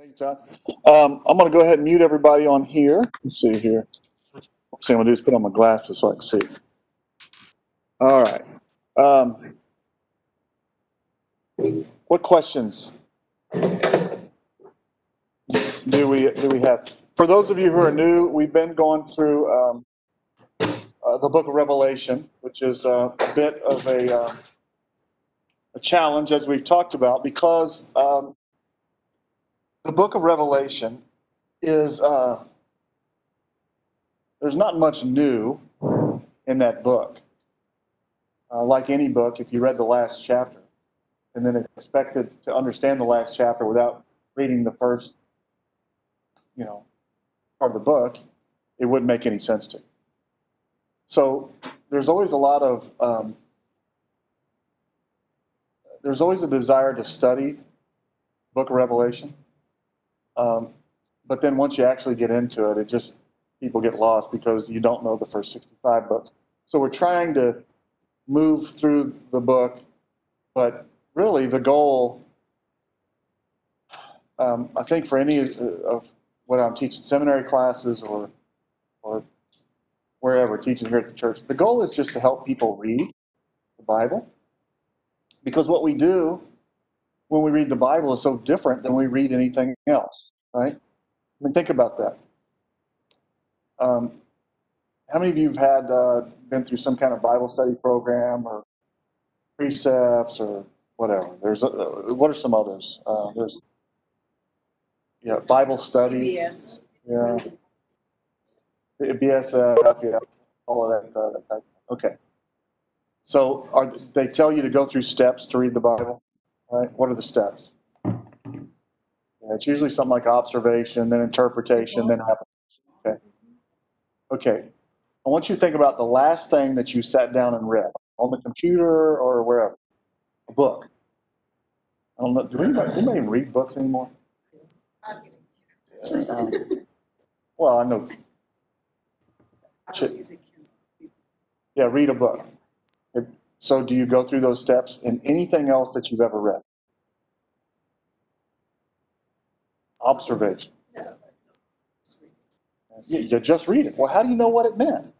Thank you, Todd. Um, I'm going to go ahead and mute everybody on here. Let's see here. First thing I'm going to do is put on my glasses so I can see. All right. Um, what questions do we do we have? For those of you who are new, we've been going through um, uh, the Book of Revelation, which is a bit of a uh, a challenge, as we've talked about, because um, the Book of Revelation is uh, there's not much new in that book. Uh, like any book, if you read the last chapter and then expected to understand the last chapter without reading the first, you know, part of the book, it wouldn't make any sense to you. So there's always a lot of um, there's always a desire to study Book of Revelation, um, but then once you actually get into it, it just people get lost because you don't know the first 65 books. So we're trying to move through the book, but really the goal, um, I think, for any of what I'm teaching seminary classes or or wherever teaching here at the church, the goal is just to help people read the Bible because what we do when we read the Bible is so different than we read anything else, right? I mean, think about that. Um, how many of you have had uh, been through some kind of Bible study program or precepts or whatever? There's a, uh, what are some others? Uh, there's yeah, Bible studies. CBS. Yeah. BSF, yeah, all of that. Uh, okay. So are, they tell you to go through steps to read the Bible, right? What are the steps? Yeah, it's usually something like observation, then interpretation, then application. Okay. Okay. I want you to think about the last thing that you sat down and read on the computer or wherever. A book. I don't know. Do anybody, does anybody read books anymore? Um, well, I know. I don't use it. Yeah, read a book. If- So do you go through those steps in anything else that you've ever read? Observation. You, you just read it. Well, how do you know what it meant?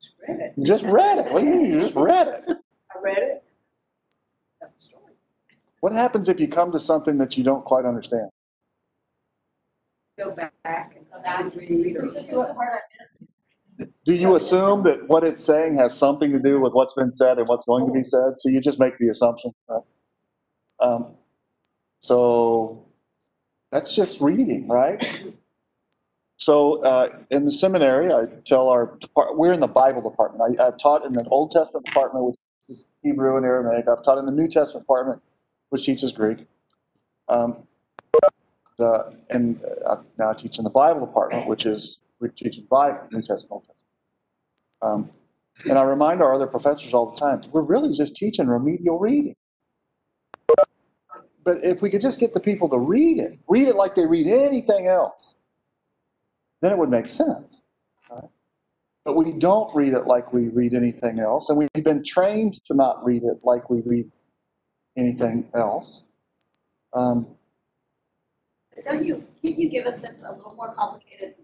Just read it. You just read it. What do you mean? You just read it. I read it. Got the story. What happens if you come to something that you don't quite understand? Go back and go back and read or. Do you assume that what it's saying has something to do with what's been said and what's going to be said? So you just make the assumption. Right? Um, so that's just reading, right? So uh, in the seminary, I tell our we're in the Bible department. I, I've taught in the Old Testament department, which is Hebrew and Aramaic. I've taught in the New Testament department, which teaches Greek. Um, uh, and uh, now I teach in the Bible department, which is we teach the Bible, New Testament, Old Testament. Um, and I remind our other professors all the time, we're really just teaching remedial reading. But if we could just get the people to read it, read it like they read anything else, then it would make sense. But we don't read it like we read anything else, and we've been trained to not read it like we read anything else. Um, Don't you, Can't you give us that's a little more complicated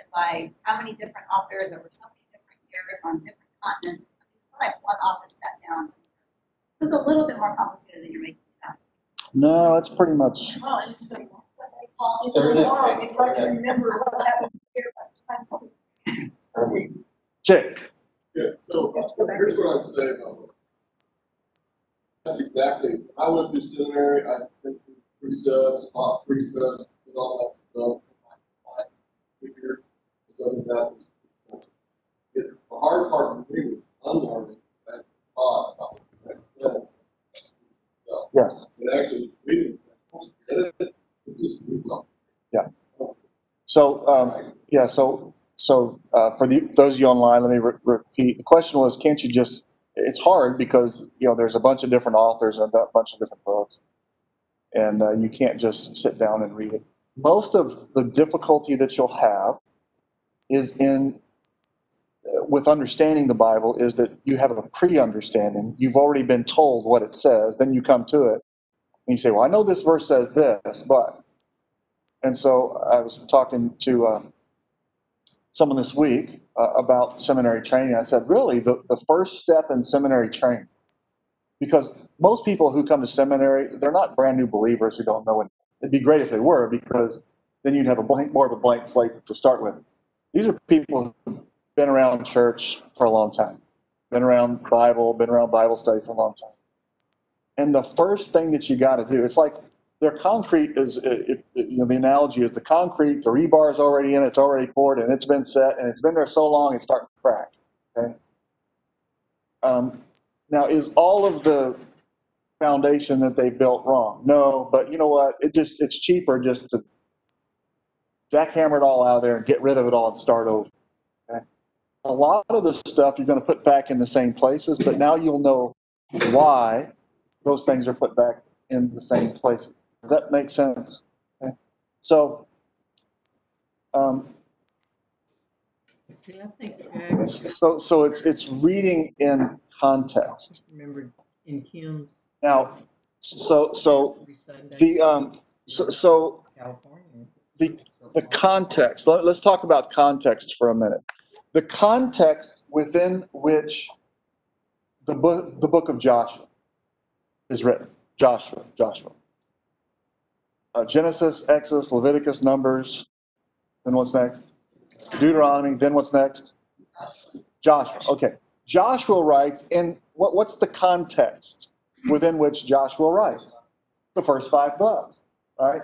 since it's by how many different authors over so many different years on different continents? I mean, It's like one author sat down. So It's a little bit more complicated than you're making it out. no, it's pretty much. Oh, it's so long. Well, It's so long, it's hard to remember what happened here by the time. Jake, Yeah, so here's what I'd say about it. That's exactly, I went through seminary, I went through precepts, mock precepts, did all that stuff. I figured Southern Baptist. The hard part for me was unlearning that thought about that. Yes. But actually reading, it, it just moves on. So, um, yeah, so, so, uh, for the, those of you online, let me re- repeat. The question was, can't you just, it's hard because, you know, there's a bunch of different authors and a bunch of different books. And, uh, you can't just sit down and read it. Most of the difficulty that you'll have is in, uh, with understanding the Bible is that you have a pre-understanding. You've already been told what it says, then you come to it. And you say, well, I know this verse says this, but And so I was talking to uh, someone this week uh, about seminary training. I said, really, the, the first step in seminary training, because most people who come to seminary, they're not brand new believers who don't know it. It'd be great if they were, because then you'd have a blank, more of a blank slate to start with. These are people who've been around church for a long time, been around Bible, been around Bible study for a long time. And the first thing that you got to do, it's like their concrete is, it, it, you know, the analogy is the concrete, the rebar is already in, it's already poured, and it's been set, and it's been there so long, it's starting to crack. Okay. Um, now, is all of the foundation that they built wrong? No, but you know what? It just it's cheaper just to jackhammer it all out of there and get rid of it all and start over. Okay? A lot of the stuff you're going to put back in the same places, but now you'll know why those things are put back in the same places. Does that make sense? Okay. So, um, See, I think Jack, so so it's it's reading in context. remember in Kim's Now, so so the um so so California. The the context. Let, us talk about context for a minute. The context within which the book the book of Joshua is written. Joshua, Joshua. Uh, Genesis, Exodus, Leviticus, Numbers. Then what's next? Deuteronomy. Then what's next? Joshua. Okay. Joshua writes in what, what's the context within which Joshua writes? The first five books, right?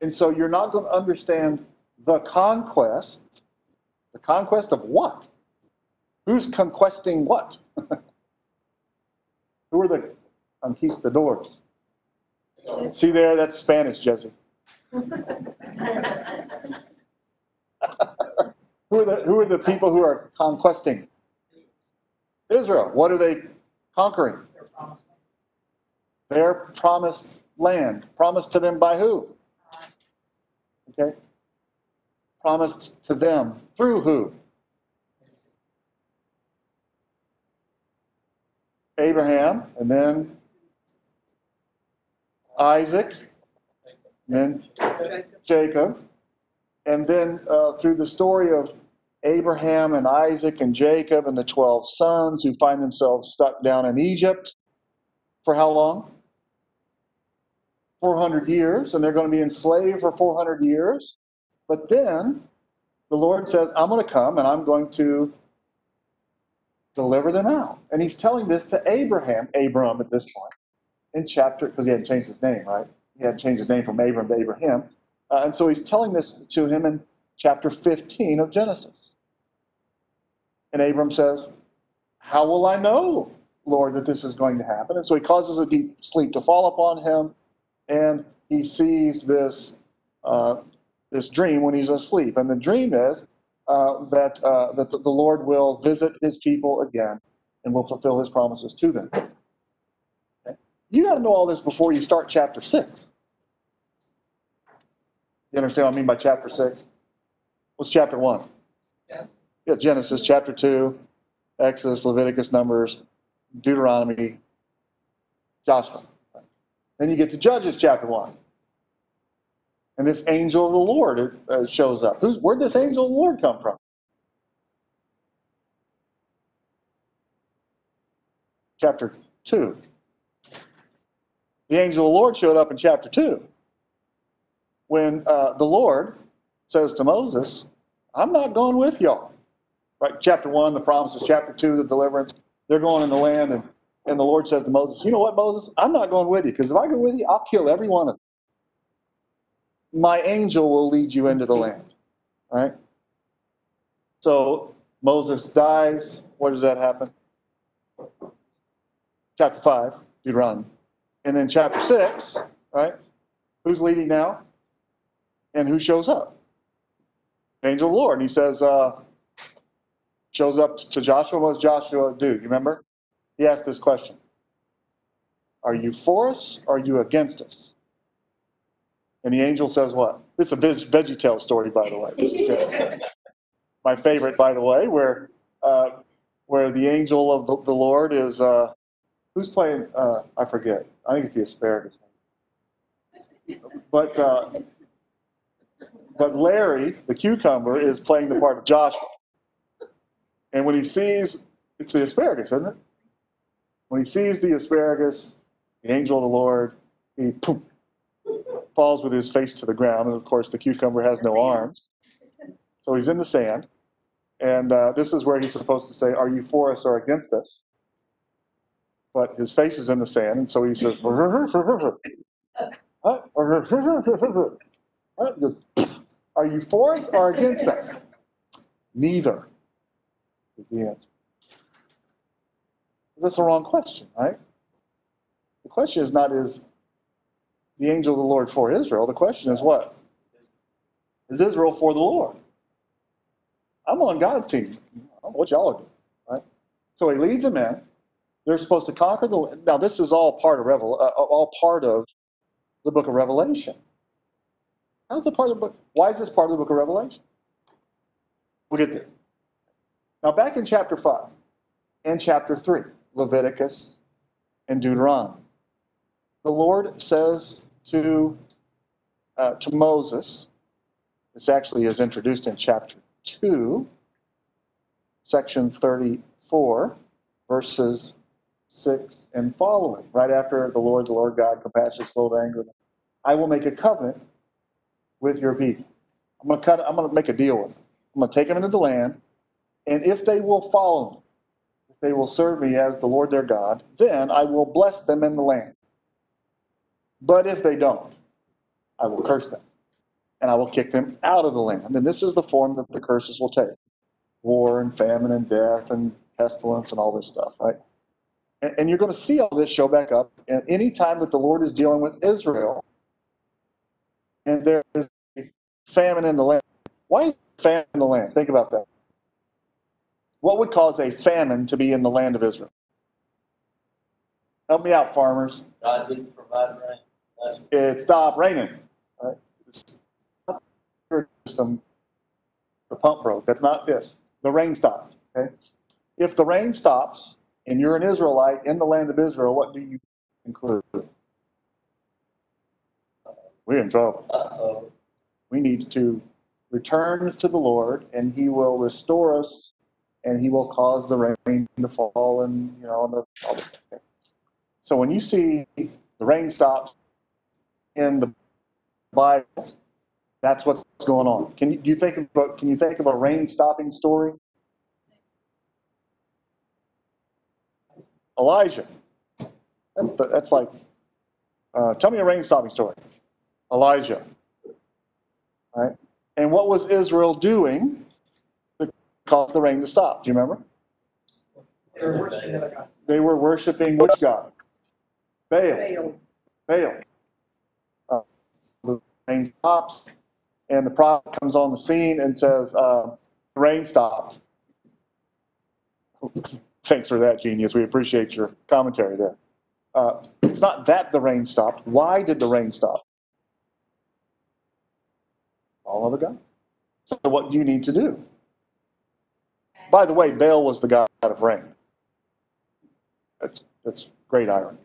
And so you're not going to understand the conquest. The conquest of what? Who's conquesting what? Who are the conquistadors? See there, that's Spanish, Jesse. Who are the, who are the people who are conquesting? Israel. What are they conquering? Their promised land. Promised to them by who? Okay? Promised to them through who? Abraham, and then Isaac, and then Jacob. And then uh, through the story of Abraham and Isaac and Jacob and the 12 sons who find themselves stuck down in Egypt for how long? 400 years, and they're going to be enslaved for 400 years. But then the Lord says, I'm going to come and I'm going to deliver them out. And he's telling this to Abraham, Abram at this point, in chapter, because he hadn't changed his name, right? He hadn't changed his name from Abram to Abraham. Uh, and so he's telling this to him in chapter 15 of Genesis. And Abram says, How will I know, Lord, that this is going to happen? And so he causes a deep sleep to fall upon him, and he sees this, uh, this dream when he's asleep. And the dream is uh, that, uh, that the Lord will visit his people again and will fulfill his promises to them. Okay? You got to know all this before you start chapter 6. You understand what I mean by chapter 6? What's chapter 1? Yeah. Yeah, Genesis, chapter 2, Exodus, Leviticus, Numbers, Deuteronomy, Joshua. Then you get to Judges, chapter 1. And this angel of the Lord uh, shows up. Who's, where'd this angel of the Lord come from? Chapter 2. The angel of the Lord showed up in chapter 2 when uh, the Lord says to Moses, I'm not going with y'all. Right, chapter 1, the promises, chapter 2, the deliverance. They're going in the land, and, and the Lord says to Moses, You know what, Moses? I'm not going with you, because if I go with you, I'll kill every one of them. My angel will lead you into the land. Right? So Moses dies. Where does that happen? Chapter 5, Deuteronomy. And then chapter 6, right? Who's leading now? And who shows up? Angel of the Lord. And he says, uh, shows up to Joshua. What does Joshua do? You remember? He asked this question Are you for us or are you against us? And the angel says, What? It's a Veggie Tale story, by the way. This is good. My favorite, by the way, where uh, where the angel of the, the Lord is. Uh, who's playing? Uh, I forget. I think it's the asparagus. But uh, But Larry, the cucumber, is playing the part of Joshua. And when he sees, it's the asparagus, isn't it? When he sees the asparagus, the angel of the Lord, he poof, falls with his face to the ground. And of course, the cucumber has no arms. So he's in the sand. And uh, this is where he's supposed to say, Are you for us or against us? But his face is in the sand. And so he says? Are you for us or against us? Neither is the answer. That's the wrong question, right? The question is not is the angel of the Lord for Israel. The question is what? Is Israel for the Lord? I'm on God's team. What y'all are doing, right? So he leads them in. They're supposed to conquer the. Now this is all part of Revel, uh, all part of the book of Revelation. How's it part of the book? Why is this part of the book of Revelation? We'll get there. Now, back in chapter 5 and chapter 3, Leviticus and Deuteronomy, the Lord says to, uh, to Moses, this actually is introduced in chapter 2, section 34, verses 6 and following, right after the Lord, the Lord God, compassionate, slow to anger. I will make a covenant with your people. I'm going to cut. I'm going to make a deal with them. I'm going to take them into the land, and if they will follow me, they will serve me as the Lord their God, then I will bless them in the land. But if they don't, I will curse them, and I will kick them out of the land. And this is the form that the curses will take: war and famine and death and pestilence and all this stuff, right? And, and you're going to see all this show back up. And any time that the Lord is dealing with Israel, and there is a famine in the land. Why is famine in the land? Think about that. What would cause a famine to be in the land of Israel? Help me out, farmers. God didn't provide rain. That's It stopped raining. Right? It's not your system. The pump broke. That's not it. The rain stopped. Okay. If the rain stops and you're an Israelite in the land of Israel, what do you conclude? We're in trouble. uh-oh. we need to return to the Lord, and He will restore us, and He will cause the rain to fall, and you know, and all this stuff. So when you see the rain stops in the Bible, that's what's going on. Can you do you think about? Can you think of a rain stopping story? Elijah. That's the, that's like. Uh, tell me a rain stopping story. Elijah. Right? And what was Israel doing to cause the rain to stop? Do you remember? They were worshiping which god? Baal. Baal. Uh, the rain stops, and the prophet comes on the scene and says, uh, "The rain stopped." Thanks for that, genius. We appreciate your commentary there. Uh, it's not that the rain stopped. Why did the rain stop? All other God. So what do you need to do? By the way, Baal was the god of rain. That's that's great irony.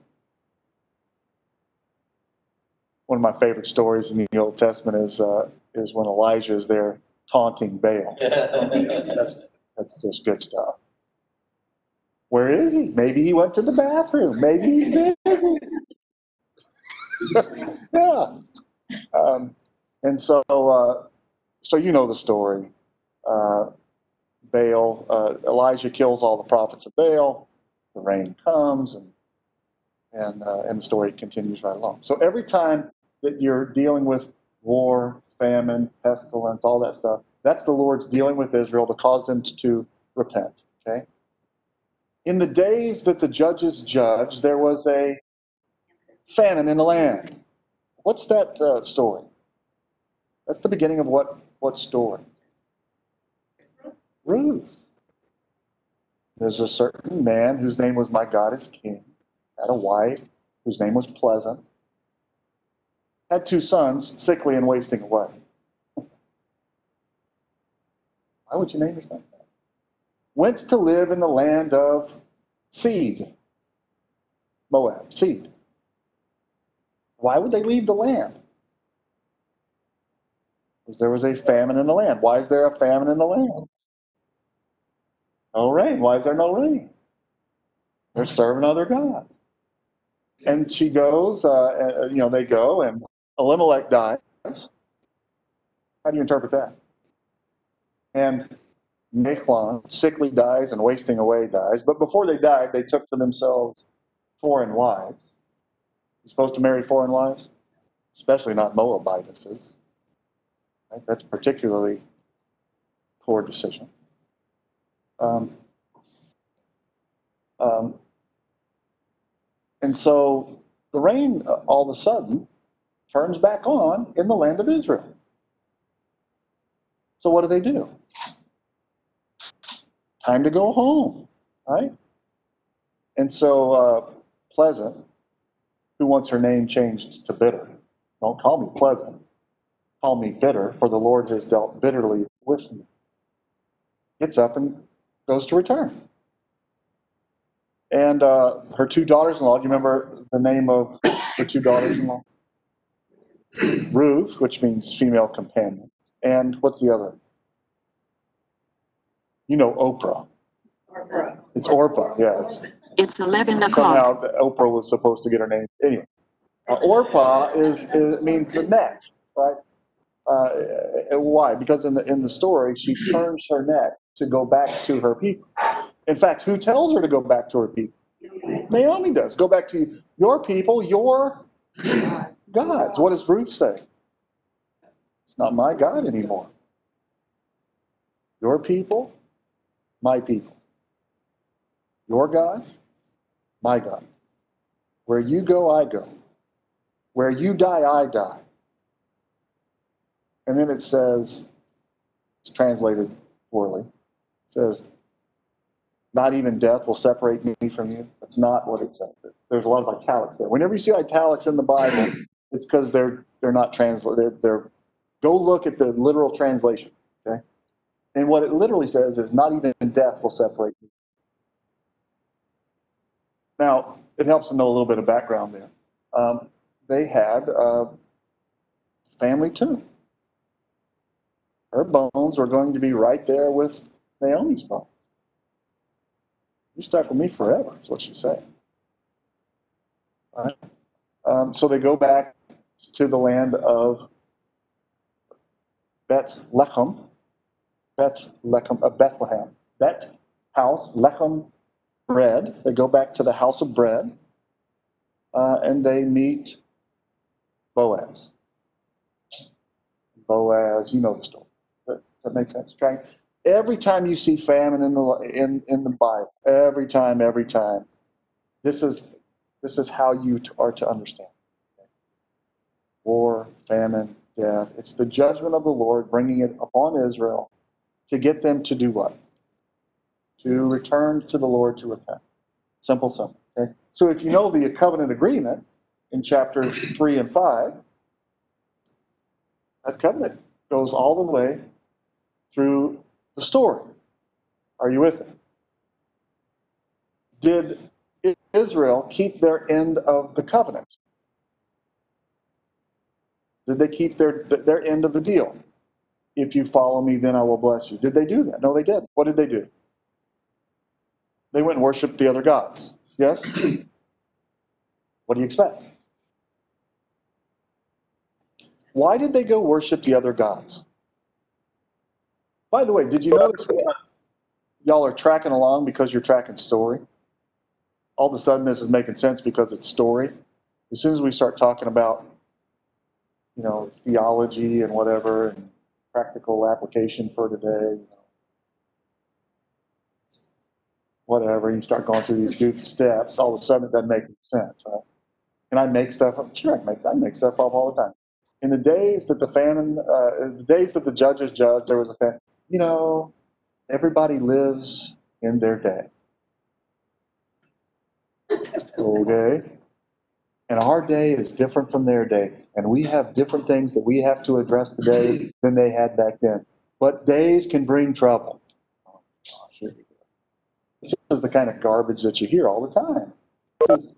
One of my favorite stories in the Old Testament is uh, is when Elijah is there taunting Baal. That's, that's just good stuff. Where is he? Maybe he went to the bathroom. Maybe he's busy. yeah. Um, and so, uh, so you know the story. Uh, Baal, uh, Elijah kills all the prophets of Baal. The rain comes, and and uh, and the story continues right along. So every time that you're dealing with war, famine, pestilence, all that stuff, that's the Lord's dealing with Israel to cause them to repent. Okay. In the days that the judges judged, there was a famine in the land. What's that uh, story? That's the beginning of what, what story? Ruth. There's a certain man whose name was My God is King, had a wife whose name was Pleasant, had two sons, sickly and wasting away. Why would you name your son that? Went to live in the land of seed. Moab, seed. Why would they leave the land? Because there was a famine in the land. Why is there a famine in the land? No rain. Why is there no rain? They're serving other gods. And she goes, uh, uh, you know, they go, and Elimelech dies. How do you interpret that? And Machlon, sickly dies and wasting away dies. But before they died, they took to themselves foreign wives. You're supposed to marry foreign wives, especially not Moabitesses. Right? That's particularly poor decision. Um, um, and so the rain uh, all of a sudden turns back on in the land of Israel. So what do they do? Time to go home, right? And so uh, Pleasant, who wants her name changed to Bitter, don't call me Pleasant, call me Bitter, for the Lord has dealt bitterly with me. Gets up and goes to return. And uh, her two daughters-in-law, do you remember the name of her two daughters-in-law? Ruth, which means female companion. And what's the other? You know Oprah. It's Orpah, yeah. It's, It's 11 o'clock. somehow Oprah was supposed to get her name. Anyway, uh, Orpah is, is means the neck, right? Uh, why? Because in the in the story, she turns her neck to go back to her people. In fact, who tells her to go back to her people? Naomi does. Go back to your people, your gods. What does Ruth say? It's not my God anymore. Your people, my people. Your God, my God. Where you go, I go. Where you die, I die. And then it says, it's translated poorly. Says, not even death will separate me from you. That's not what it says. There's a lot of italics there. Whenever you see italics in the Bible, it's because they're they're not translated. They're, they're go look at the literal translation. Okay, and what it literally says is, not even death will separate. Now, it helps to know a little bit of background there. Um, they had a family tomb. Her bones were going to be right there with Naomi's bones. You're stuck with me forever, is what she said. All right. Um, so they go back to the land of Bet Lechem, Beth Lechem, uh, Bethlehem, Bet house, Lechem bread. They go back to the house of bread, uh, and they meet Boaz. Boaz, you know the story. Does that make sense? Trying every time you see famine in the in in the Bible, every time, every time, this is this is how you are to understand. War, famine, death. It's the judgment of the Lord bringing it upon Israel to get them to do what? To return to the Lord to repent. Simple, simple. Okay. So if you know the covenant agreement in chapters three and five, that covenant goes all the way through the story. Are you with me? Did Israel keep their end of the covenant? Did they keep their, their end of the deal? If you follow me, then I will bless you. Did they do that? No, they didn't. What did they do? They went and worshiped the other gods. Yes? What do you expect? Why did they go worship the other gods? By the way, did you notice y'all are tracking along because you're tracking story? All of a sudden, this is making sense because it's story. As soon as we start talking about, you know, theology and whatever, and practical application for today, you know, whatever, you start going through these goofy steps, all of a sudden it doesn't make sense, right? Can I make stuff up? Sure, I make, I make stuff up all the time. In the days that the famine, uh, the days that the judges judged, there was a famine. You know, everybody lives in their day. Okay? And our day is different from their day. And we have different things that we have to address today than they had back then. But days can bring trouble. This is the kind of garbage that you hear all the time. This is,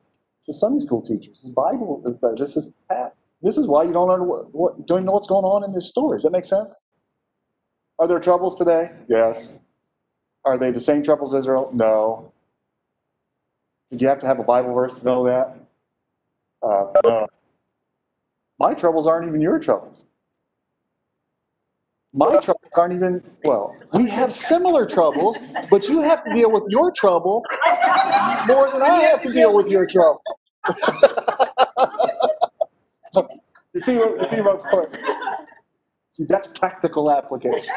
is Sunday school teachers. This is Bible. This, this is Pat. This is why you don't know what, don't know what's going on in this story. Does that make sense? Are there troubles today? Yes. Are they the same troubles as Israel? No. Did you have to have a Bible verse to know that? Uh, no. My troubles aren't even your troubles. My troubles aren't even, well, we have similar troubles, but you have to deal with your trouble more than I have to deal with your trouble. You see you see my point? See, that's practical application.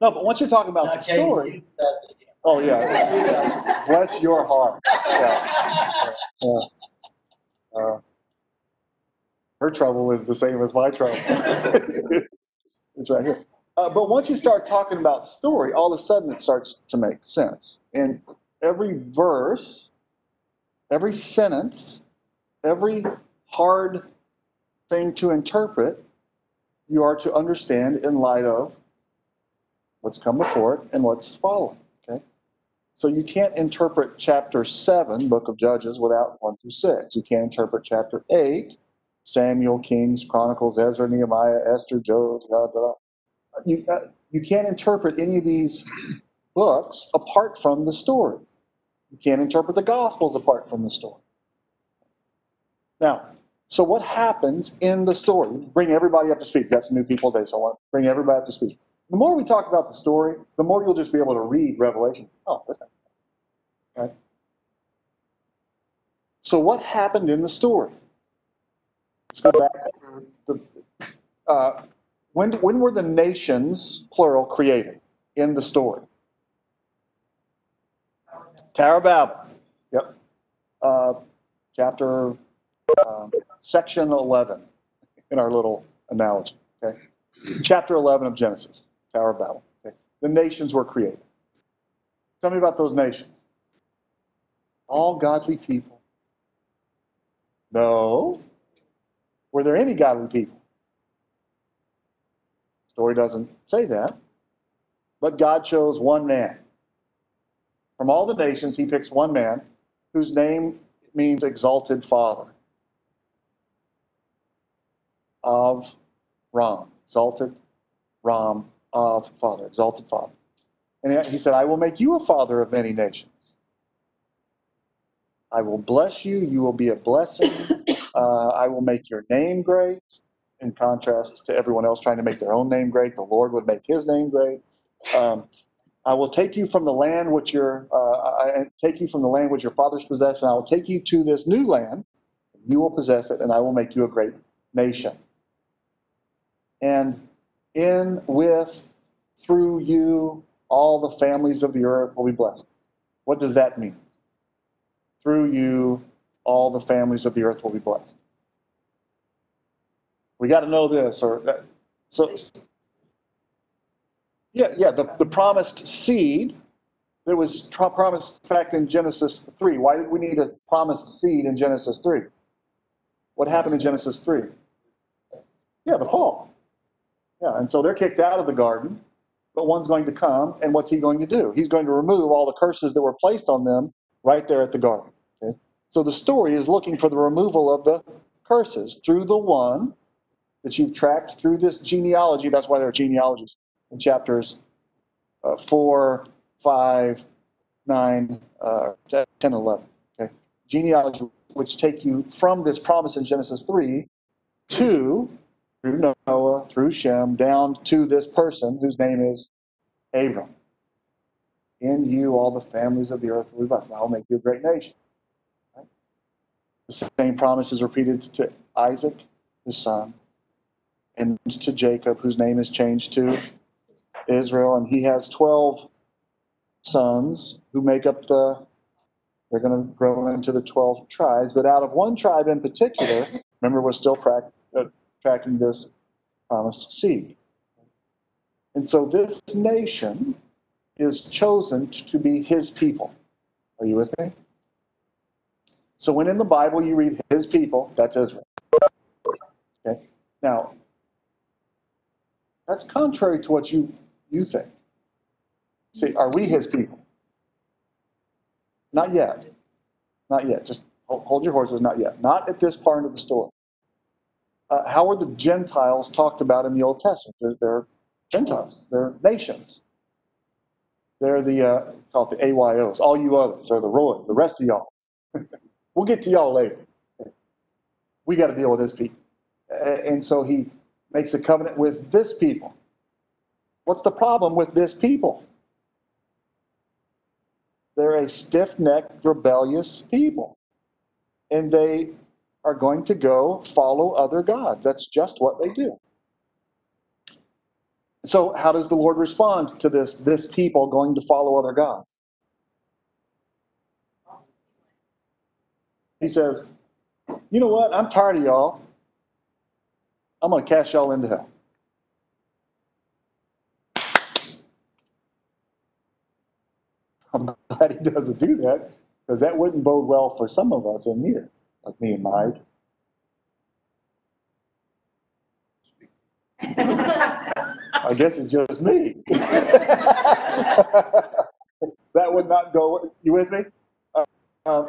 No, but once you're talking about the story, oh, yeah. Bless your heart. Yeah. Yeah. Uh, Her trouble is the same as my trouble. It's right here. Uh, but once you start talking about story, all of a sudden it starts to make sense. And every verse, every sentence, every hard thing to interpret, you are to understand in light of what's come before it and what's following. Okay? So you can't interpret chapter 7, book of Judges, without 1 through 6. You can't interpret chapter 8, Samuel, Kings, Chronicles, Ezra, Nehemiah, Esther, Job, da, da. You, uh, you can't interpret any of these books apart from the story. You can't interpret the Gospels apart from the story. Now, so what happens in the story? Bring everybody up to speed. We've got some new people today, so I want to bring everybody up to speed. The more we talk about the story, the more you'll just be able to read Revelation. Oh, that's not right. So what happened in the story? Let's go back to the. Uh, when, when were the nations, plural, created in the story? Tower of Babel. Yep. Uh, chapter, um, section 11 in our little analogy. Okay. Chapter 11 of Genesis, Tower of Babel. Okay. The nations were created. Tell me about those nations. All godly people. No. Were there any godly people? Story doesn't say that. But God chose one man. From all the nations, he picks one man whose name means exalted father. Of Ram. Exalted Ram of father. Exalted father. And he said, I will make you a father of many nations. I will bless you. You will be a blessing. Uh, I will make your name great. In contrast to everyone else trying to make their own name great, the Lord would make his name great. Um, I will take you from the land which your uh, I take you from the land which your fathers possessed, and I will take you to this new land. You will possess it, and I will make you a great nation. And in, with, through you, all the families of the earth will be blessed. What does that mean? Through you, all the families of the earth will be blessed. We got to know this, or that. So, yeah, yeah, the, the promised seed that was promised back in Genesis 3. Why did we need a promised seed in Genesis 3? What happened in Genesis 3? Yeah, the fall. Yeah, and so they're kicked out of the garden, but one's going to come, and what's he going to do? He's going to remove all the curses that were placed on them right there at the garden. Okay? So the story is looking for the removal of the curses through the one that you've tracked through this genealogy. That's why there are genealogies in chapters uh, 4, 5, 9, uh, 10, 11. Okay? Genealogy, which take you from this promise in Genesis 3 to, through Noah, through Shem, down to this person whose name is Abram. In you, all the families of the earth will be blessed. I will make you a great nation. Right? The same promise is repeated to Isaac, his son, and to Jacob, whose name is changed to Israel, and he has 12 sons who make up the, they're going to grow into the 12 tribes. But out of one tribe in particular, remember, we're still prac- uh, tracking this promised seed. And so this nation is chosen to be his people. Are you with me? So when in the Bible you read his people, that's Israel. Okay? Now, that's contrary to what you, you think. See, are we his people? Not yet. Not yet. Just hold, hold your horses, not yet. Not at this part of the story. Uh, how are the Gentiles talked about in the Old Testament? They're, they're Gentiles, they're nations. They're the, uh, call it the AYOs, all you others, or the Roys, the rest of y'all. we'll get to y'all later. We got to deal with this people. And so he makes a covenant with this people. What's the problem with this people? They're a stiff necked, rebellious people. And they are going to go follow other gods. That's just what they do. So, how does the Lord respond to this, this people going to follow other gods? He says, You know what? I'm tired of y'all. I'm going to cast y'all into hell. I'm glad he doesn't do that because that wouldn't bode well for some of us in here, me and Mike. I guess it's just me. that would not go. You with me? Uh, uh,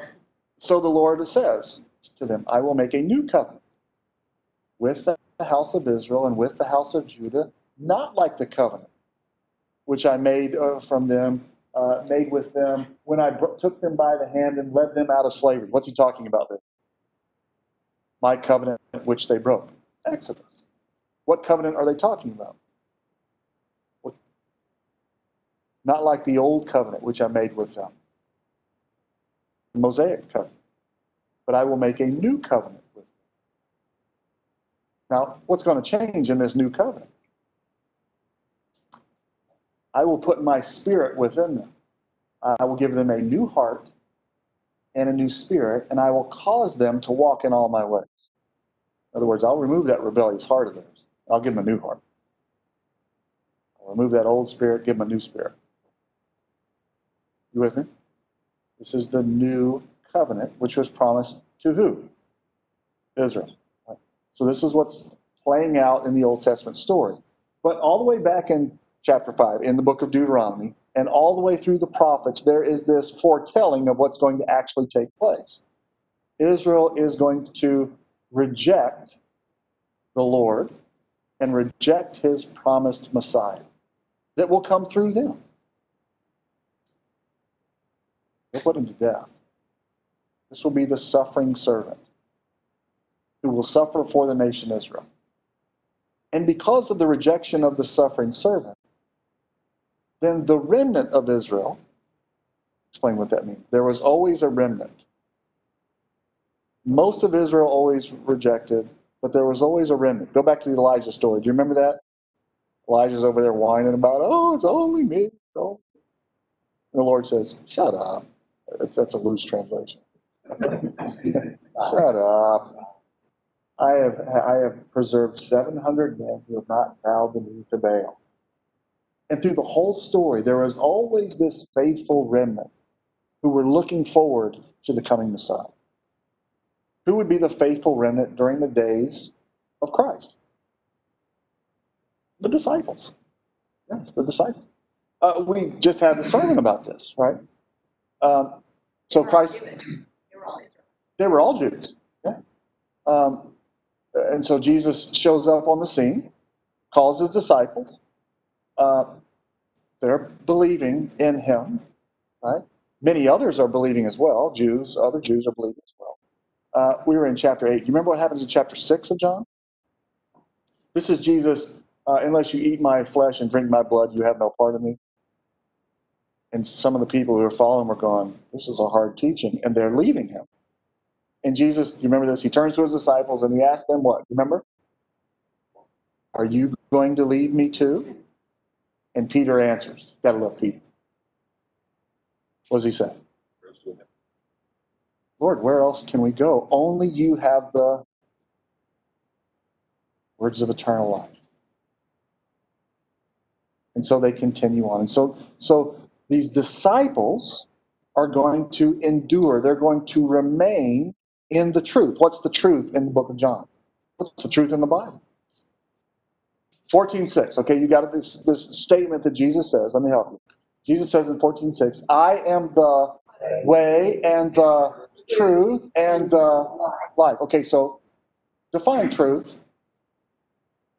so the Lord says to them, I will make a new covenant with the house of Israel and with the house of Judah, not like the covenant which I made uh, from them, uh, made with them when I took them by the hand and led them out of slavery. What's he talking about there? My covenant which they broke. Exodus. What covenant are they talking about? Not like the old covenant which I made with them. The Mosaic covenant. But I will make a new covenant with them. Now, what's going to change in this new covenant? I will put my spirit within them. I will give them a new heart and a new spirit, and I will cause them to walk in all my ways. In other words, I'll remove that rebellious heart of theirs. I'll give them a new heart. I'll remove that old spirit, give them a new spirit. You with me? This is the new covenant, which was promised to who? Israel. So this is what's playing out in the Old Testament story. But all the way back in chapter 5, in the book of Deuteronomy, and all the way through the prophets, there is this foretelling of what's going to actually take place. Israel is going to reject the Lord and reject his promised Messiah that will come through them. They'll put him to death. This will be the suffering servant who will suffer for the nation Israel. And because of the rejection of the suffering servant, then the remnant of Israel, explain what that means. There was always a remnant. Most of Israel always rejected, but there was always a remnant. Go back to the Elijah story. Do you remember that? Elijah's over there whining about, oh, it's only me. It's only me." The Lord says, shut up. That's, that's a loose translation. Shut up. I have, I have preserved 700 men who have not bowed the knee to Baal. And through the whole story, there was always this faithful remnant who were looking forward to the coming Messiah. Who would be the faithful remnant during the days of Christ? The disciples. Yes, the disciples. Uh, we just had a sermon about this, right? Um, so Christ, They were all Israel. they were all Jews. Yeah. Um, and so Jesus shows up on the scene, calls his disciples. Uh, they're believing in him, right? Many others are believing as well. Jews, other Jews are believing as well. Uh, we were in chapter 8. You remember what happens in chapter 6 of John? This is Jesus, uh, unless you eat my flesh and drink my blood, you have no part of me. And some of the people who are following were going, This is a hard teaching. And they're leaving him. And Jesus, you remember this? He turns to his disciples and he asks them what? Remember? Are you going to leave me too? And Peter answers. Gotta love Peter. What does he say? Lord, where else can we go? Only you have the words of eternal life. And so they continue on. And so, so these disciples are going to endure, they're going to remain in the truth. What's the truth in the book of John? What's the truth in the Bible? 14.6, okay, you got this, this statement that Jesus says. Let me help you. Jesus says in 14.6, I am the way and the truth and the life. Okay, so define truth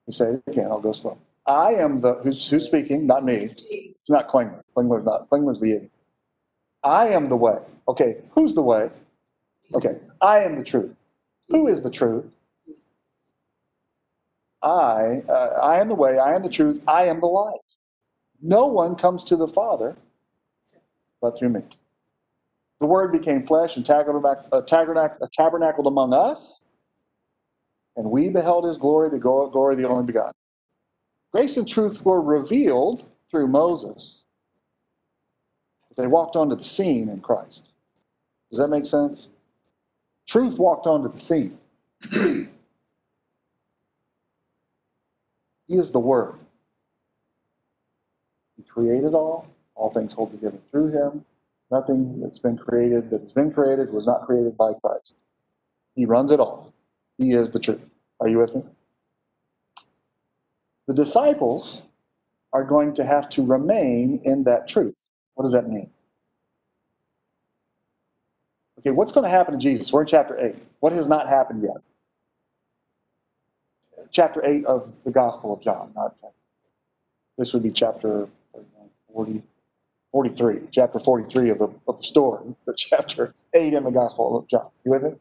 You say it again, I'll go slow. I am the, who's, who's speaking? Not me. Jesus. It's not Klingler. Klingler's not, Klingler's the idiot. I am the way. Okay, who's the way? Okay. I am the truth. Who is the truth? I, uh, I am the way, I am the truth, I am the life. No one comes to the Father but through me. The Word became flesh and uh, uh, tabernacled among us, and we beheld His glory, the glory of the only begotten. Grace and truth were revealed through Moses. They walked onto the scene in Christ. Does that make sense? Truth walked onto the scene. He is the Word. He created all. All things hold together through Him. Nothing that's been created that has been created was not created by Christ. He runs it all. He is the truth. Are you with me? The disciples are going to have to remain in that truth. What does that mean? Okay, what's going to happen to Jesus? We're in chapter 8. What has not happened yet? Chapter 8 of the Gospel of John, not. This would be chapter 40, 43, chapter 43 of the, of the story, but chapter 8 in the Gospel of John. You with me?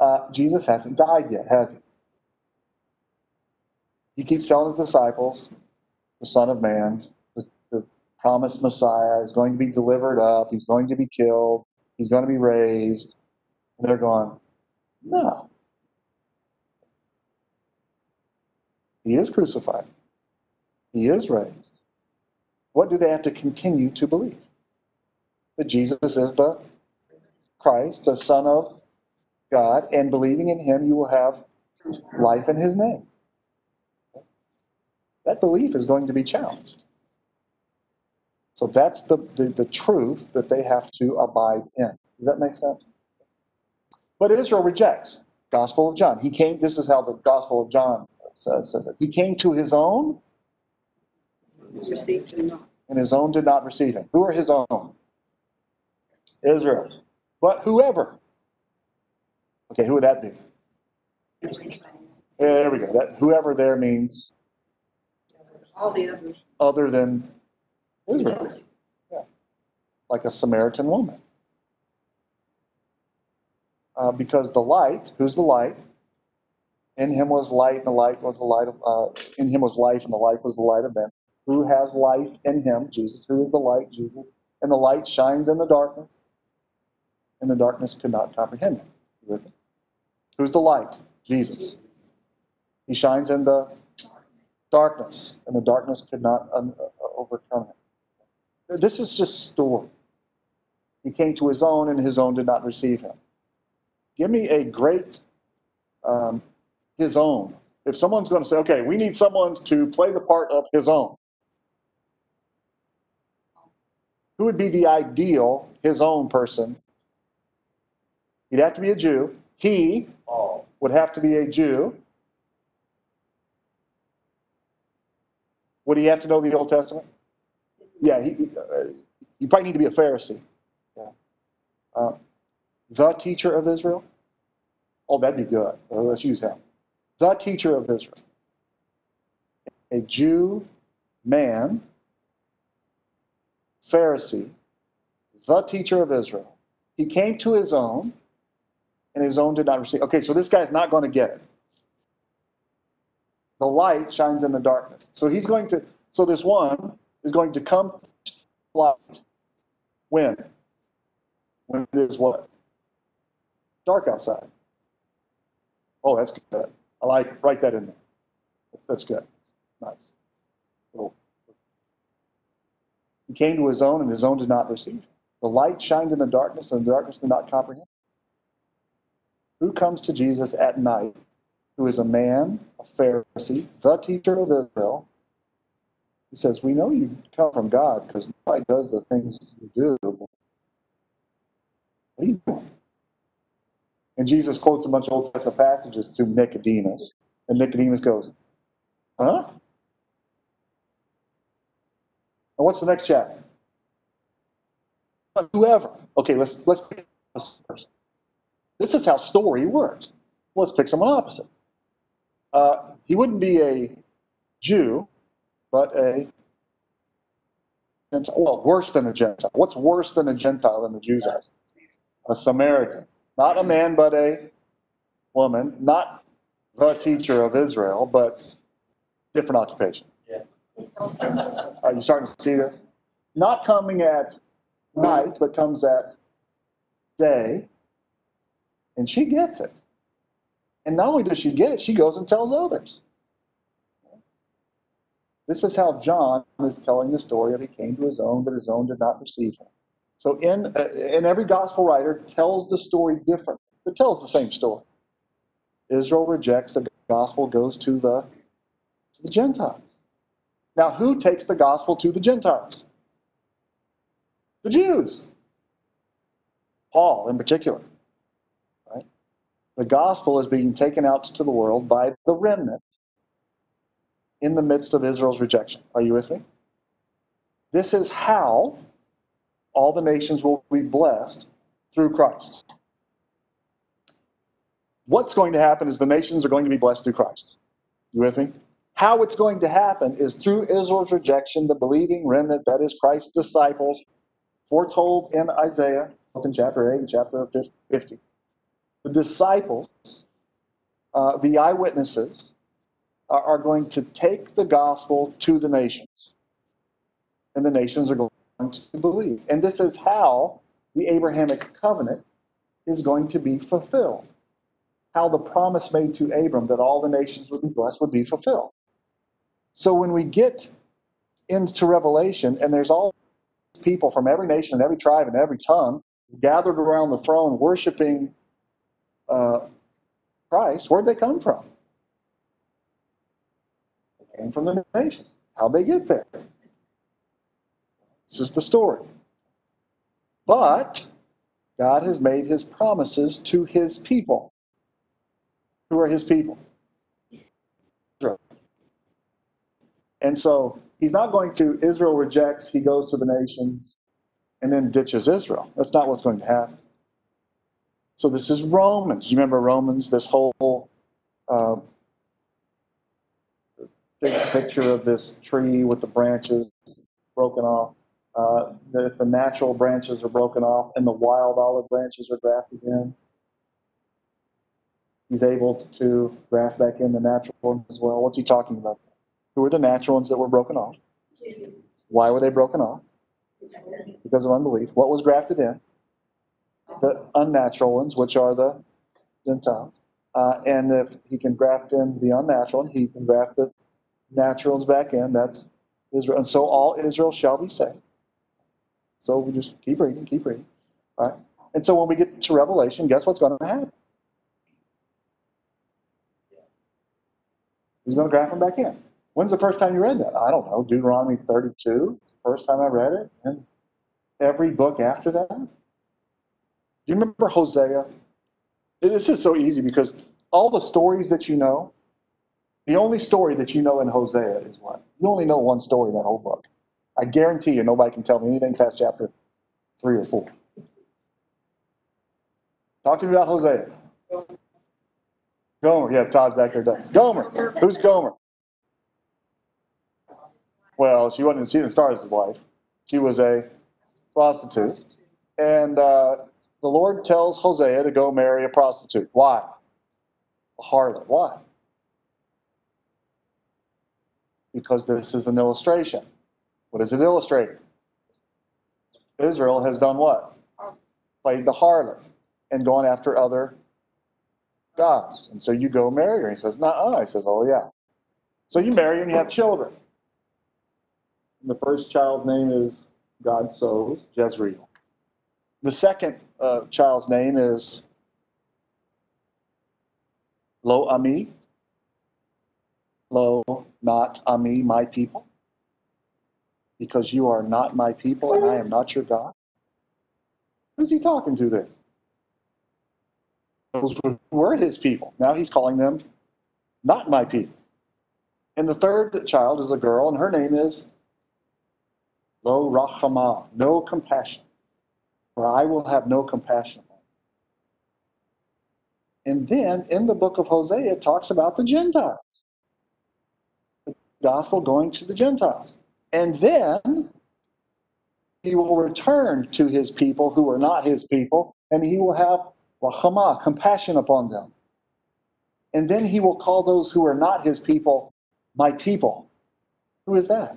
Uh, Jesus hasn't died yet, has he? He keeps telling his disciples, the Son of Man, the, the promised Messiah, is going to be delivered up, he's going to be killed, he's going to be raised. And they're going, no. He is crucified. He is raised. What do they have to continue to believe? That Jesus is the Christ, the Son of God, and believing in him, you will have life in his name. That belief is going to be challenged. So that's the, the, the truth that they have to abide in. Does that make sense? But Israel rejects. Gospel of John. He came, this is how the Gospel of John says, says it. He came to his own, Received him not. and his own did not receive him. Who are his own? Israel. But whoever. Okay, who would that be? Yeah, there we go. That whoever there means All the others. other than Israel. Yeah. Like a Samaritan woman. Uh, because the light, who's the light? In him was light, and the light was the light of, uh, in him was life, and the light was the light of men. Who has life in him? Jesus. Who is the light? Jesus. And the light shines in the darkness, and the darkness could not comprehend him. Me? Who's the light? Jesus. He shines in the darkness, and the darkness could not um, uh, overcome him. This is just story. He came to his own, and his own did not receive him. Give me a great um, his own. If someone's going to say, okay, we need someone to play the part of his own, who would be the ideal his own person? He'd have to be a Jew. He would have to be a Jew. Would he have to know the Old Testament? Yeah, he, uh, you probably need to be a Pharisee. Yeah. Uh, the teacher of Israel? Oh, that'd be good. Let's use him. The teacher of Israel. A Jew, man, Pharisee, the teacher of Israel. He came to his own, and his own did not receive. Okay, so this guy's not going to get it. The light shines in the darkness. So he's going to, so this one is going to come to light. When? When it is what? Dark outside. Oh, that's good. I like, write that in there. That's, that's good. Nice. He came to his own, and his own did not receive. The light shined in the darkness, and the darkness did not comprehend. Who comes to Jesus at night, who is a man, a Pharisee, the teacher of Israel? He says, We know you come from God because nobody does the things you do. What are you doing? And Jesus quotes a bunch of Old Testament passages to Nicodemus. And Nicodemus goes, Huh? And what's the next chapter? Whoever. Okay, let's let's pick this person. This is how story works. Let's pick someone opposite. Uh, he wouldn't be a Jew, but a Gentile. Well, worse than a Gentile. What's worse than a Gentile than the Jews are? A Samaritan. Not a man, but a woman. Not the teacher of Israel, but different occupation. Yeah. Are you starting to see this? Not coming at night, but comes at day. And she gets it. And not only does she get it, she goes and tells others. This is how John is telling the story of he came to his own, but his own did not receive him. So in, uh, and every gospel writer tells the story different, but tells the same story. Israel rejects the gospel, goes to the, to the Gentiles. Now, who takes the gospel to the Gentiles? The Jews. Paul, in particular. Right? The gospel is being taken out to the world by the remnant in the midst of Israel's rejection. Are you with me? This is how all the nations will be blessed through Christ. What's going to happen is the nations are going to be blessed through Christ. You with me? How it's going to happen is through Israel's rejection, the believing remnant, that is Christ's disciples, foretold in Isaiah, in chapter 8 and chapter 50. The disciples, uh, the eyewitnesses, are, are going to take the gospel to the nations. And the nations are going to believe. And this is how the Abrahamic covenant is going to be fulfilled. How the promise made to Abram that all the nations would be blessed would be fulfilled. So when we get into Revelation, and there's all people from every nation and every tribe and every tongue gathered around the throne worshiping uh, Christ, where'd they come from? They came from the nation. How'd they get there? This is the story. But God has made his promises to his people. Who are his people? Israel. And so he's not going to, Israel rejects, he goes to the nations and then ditches Israel. That's not what's going to happen. So this is Romans. You remember Romans, this whole uh, picture of this tree with the branches broken off. Uh, the, the natural branches are broken off and the wild olive branches are grafted in. He's able to graft back in the natural ones as well. What's he talking about? Who are the natural ones that were broken off? Why were they broken off? Because of unbelief. What was grafted in? The unnatural ones, which are the Gentiles. Uh, and if he can graft in the unnatural, and he can graft the naturals back in. That's Israel. And so all Israel shall be saved. So we just keep reading, keep reading. Right. And so when we get to Revelation, guess what's going to happen? He's going to graft them back in. When's the first time you read that? I don't know. Deuteronomy 32. First time I read it. And every book after that. Do you remember Hosea? This is so easy because all the stories that you know, the only story that you know in Hosea is what? You only know one story in that whole book. I guarantee you nobody can tell me anything past chapter three or four. Talk to me about Hosea. Gomer, yeah, Todd's back there. Gomer, who's Gomer? Well, she wasn't. She didn't start as his wife. She was a prostitute, and uh, the Lord tells Hosea to go marry a prostitute. Why? A harlot. Why? Because this is an illustration. What is it illustrating? Israel has done what? Played the harlot and gone after other gods. And so you go marry her. He says, no, He says, oh, yeah. So you marry her and you have children. And the first child's name is God sows, Jezreel. The second uh, child's name is Lo Ami. Lo, not Ami, my people. Because you are not my people and I am not your God. Who's he talking to there? Those were his people. Now he's calling them not my people. And the third child is a girl, and her name is Lo Rahama, no compassion. For I will have no compassion upon And then in the book of Hosea, it talks about the Gentiles. The gospel going to the Gentiles. And then he will return to his people who are not his people, and he will have rahama, compassion upon them. And then he will call those who are not his people my people. Who is that?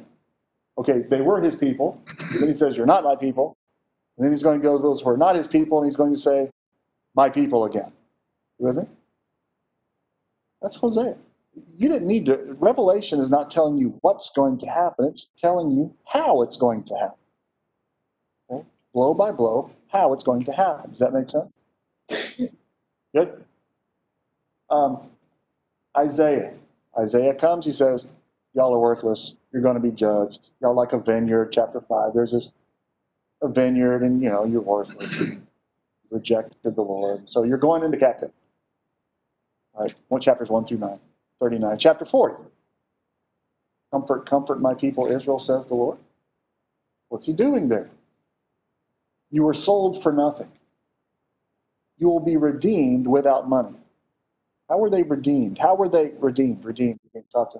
Okay, they were his people. Then he says, You're not my people. And then he's going to go to those who are not his people, and he's going to say, My people again. You with me? That's Hosea. You didn't need to, Revelation is not telling you what's going to happen, it's telling you how it's going to happen. Okay? Blow by blow, how it's going to happen. Does that make sense? Good? Um, Isaiah. Isaiah comes, he says, Y'all are worthless. You're going to be judged. Y'all like a vineyard, chapter 5. There's this a vineyard, and you know, you're worthless. You rejected the Lord. So you're going into captivity. All right, one chapters 1 through 9. 39. Chapter 40. Comfort, comfort my people, Israel, says the Lord. What's he doing there? You were sold for nothing. You will be redeemed without money. How were they redeemed? How were they redeemed? Redeemed. Talk to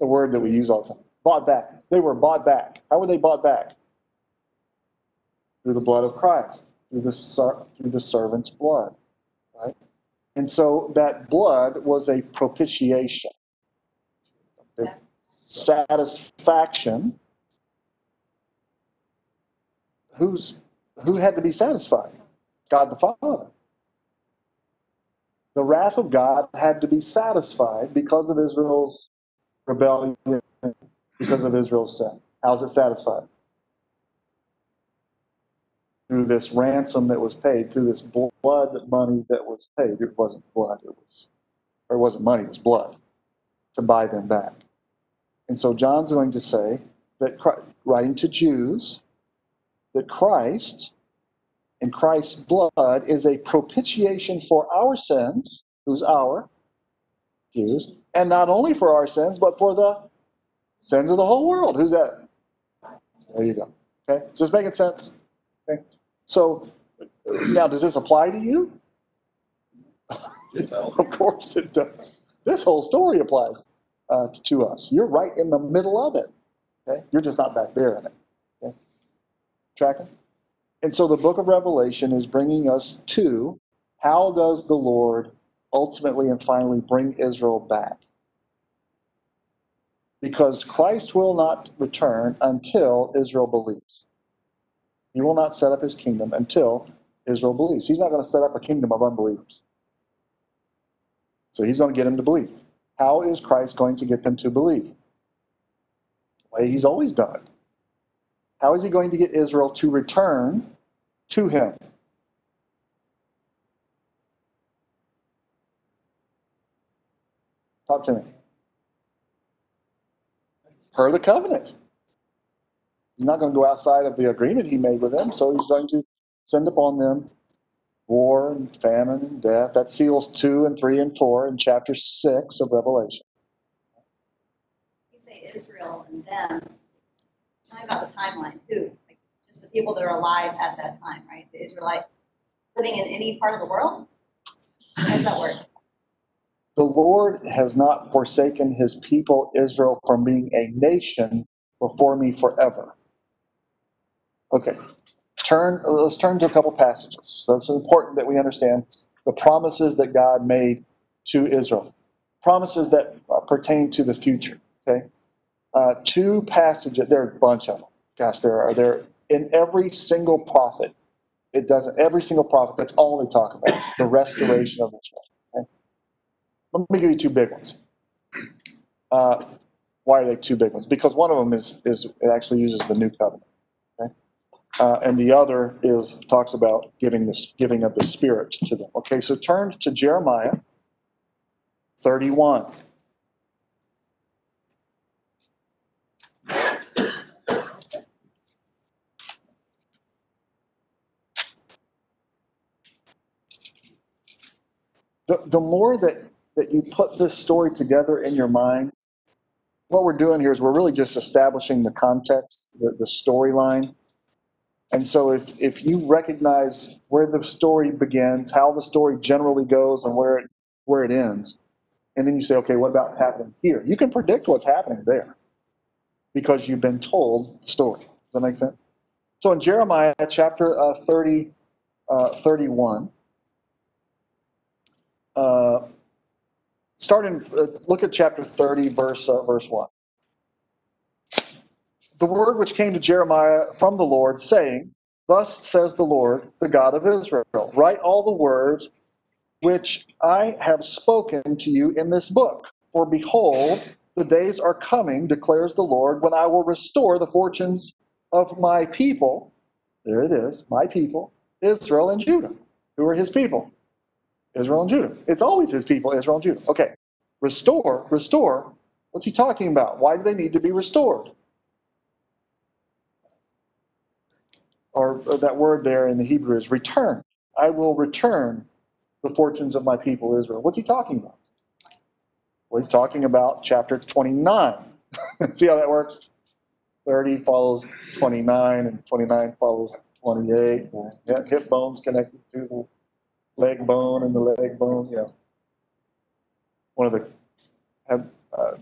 the word that we use all the time. Bought back. They were bought back. How were they bought back? Through the blood of Christ, through the through the servant's blood, right? And so that blood was a propitiation, a satisfaction. Who's who had to be satisfied? God the Father. The wrath of God had to be satisfied because of Israel's rebellion, because of Israel's sin. How's it satisfied? Through this ransom that was paid, through this blood money that was paid. It wasn't blood, it was, or it wasn't money, it was blood to buy them back. And so John's going to say that, Chri- writing to Jews, that Christ and Christ's blood is a propitiation for our sins, who's our Jews, and not only for our sins, but for the sins of the whole world. Who's that? There you go. Okay, is this making sense? Okay, so now does this apply to you? of course it does. This whole story applies uh, to us. You're right in the middle of it. Okay, you're just not back there in it. Okay, tracking. And so the book of Revelation is bringing us to how does the Lord ultimately and finally bring Israel back? Because Christ will not return until Israel believes. He will not set up his kingdom until Israel believes. He's not going to set up a kingdom of unbelievers. So he's going to get them to believe. How is Christ going to get them to believe? The way he's always done it. How is he going to get Israel to return to him? Talk to me. Per the covenant. He's not going to go outside of the agreement he made with them, so he's going to send upon them war and famine and death. That seals 2 and 3 and 4 in chapter 6 of Revelation. You say Israel and them. Me about the timeline. Who? Like, just the people that are alive at that time, right? The Israelite living in any part of the world? How does that work? The Lord has not forsaken his people Israel from being a nation before me forever. Okay. Turn let's turn to a couple passages. So it's important that we understand the promises that God made to Israel. Promises that uh, pertain to the future, okay? Uh, two passages, there are a bunch of them. Gosh, there are there in every single prophet. It doesn't every single prophet, that's all they talk about, the restoration of Israel. Okay? Let me give you two big ones. Uh, why are they two big ones? Because one of them is, is it actually uses the new covenant? Uh, and the other is talks about giving this giving of the Spirit to them. Okay, so turn to Jeremiah 31. The, the more that, that you put this story together in your mind, what we're doing here is we're really just establishing the context, the, the storyline. And so if, if you recognize where the story begins, how the story generally goes and where it, where it ends, and then you say, okay, what about happening here? You can predict what's happening there because you've been told the story. Does that make sense? So in Jeremiah chapter uh, 30, uh, 31, uh, start in, uh, look at chapter 30, verse, uh, verse 1. The word which came to Jeremiah from the Lord, saying, Thus says the Lord, the God of Israel, write all the words which I have spoken to you in this book. For behold, the days are coming, declares the Lord, when I will restore the fortunes of my people. There it is, my people, Israel and Judah. Who are his people? Israel and Judah. It's always his people, Israel and Judah. Okay, restore, restore. What's he talking about? Why do they need to be restored? Or that word there in the Hebrew is return. I will return the fortunes of my people Israel. What's he talking about? Well, he's talking about chapter 29. See how that works? 30 follows 29, and 29 follows 28. Yeah, hip bone's connected to the leg bone, and the leg bone, yeah. One of the, had, uh,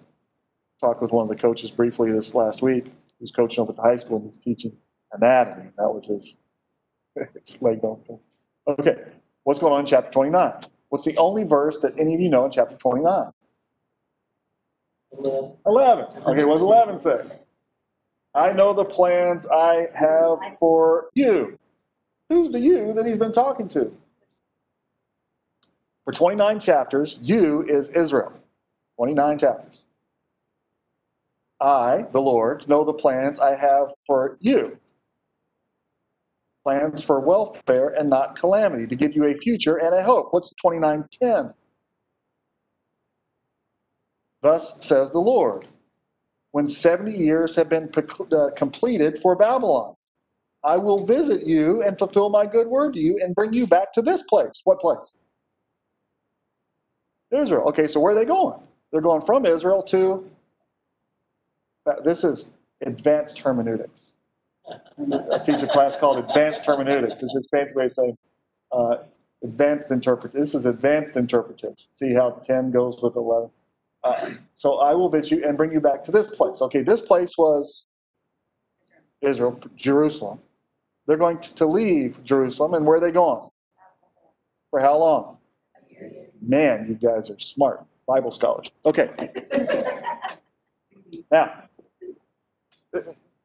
talked with one of the coaches briefly this last week, who's coaching over at the high school, and he's teaching anatomy. That was his, his leg bone. Okay, what's going on in chapter 29? What's the only verse that any of you know in chapter 29? 11. Okay, what does 11 say? I know the plans I have for you. Who's the you that he's been talking to? For 29 chapters, you is Israel. 29 chapters. I, the Lord, know the plans I have for you. Plans for welfare and not calamity, to give you a future and a hope. What's 2910? Thus says the Lord, when 70 years have been uh, completed for Babylon, I will visit you and fulfill my good word to you and bring you back to this place. What place? Israel. Okay, so where are they going? They're going from Israel to. uh, This is advanced hermeneutics. I teach a class called advanced hermeneutics. It's just fancy way of saying uh, advanced interpret. This is advanced interpretation. See how 10 goes with 11. Uh, so I will visit you and bring you back to this place. Okay, this place was Israel, Jerusalem. They're going to leave Jerusalem, and where are they going? For how long? Man, you guys are smart, Bible scholars. Okay. Now,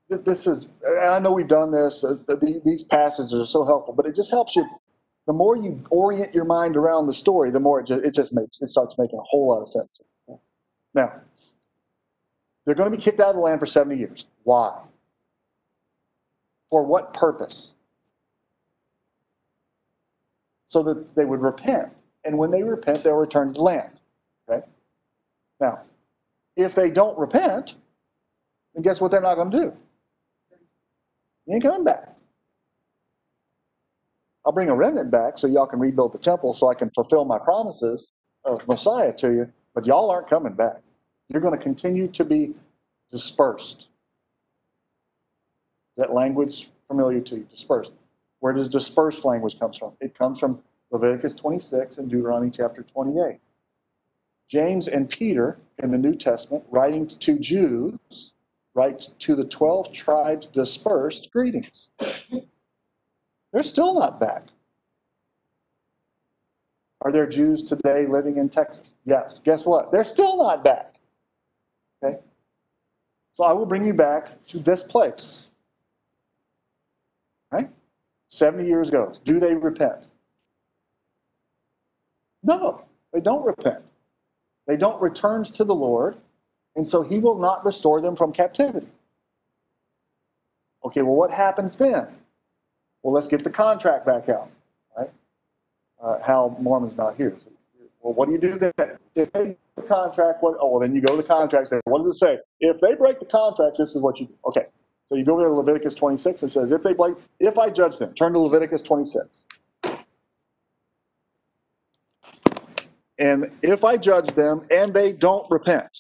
this is, I know we've done this, uh, th- these passages are so helpful, but it just helps you. The more you orient your mind around the story, the more it just, it just makes, it starts making a whole lot of sense. Now, they're going to be kicked out of the land for 70 years. Why? For what purpose? So that they would repent. And when they repent, they'll return to the land. Okay? Now, if they don't repent, then guess what they're not going to do? You ain't coming back. I'll bring a remnant back so y'all can rebuild the temple so I can fulfill my promises of Messiah to you, but y'all aren't coming back. You're going to continue to be dispersed. That language familiar to you, dispersed. Where does dispersed language comes from? It comes from Leviticus 26 and Deuteronomy chapter 28. James and Peter in the New Testament, writing to Jews, write to the 12 tribes dispersed greetings. They're still not back. Are there Jews today living in Texas? Yes. Guess what? They're still not back. Okay? So I will bring you back to this place. Right? 70 years goes. Do they repent? No, they don't repent. They don't return to the Lord, and so he will not restore them from captivity. Okay, well, what happens then? Well, let's get the contract back out, right? Uh, Hal Mormon's not here. So, well, what do you do then? If they the contract, what? Oh, well, then you go to the contract. Say, what does it say? If they break the contract, this is what you do. Okay, so you go over to Leviticus 26. It says, if they break, if I judge them, turn to Leviticus 26. And if I judge them and they don't repent,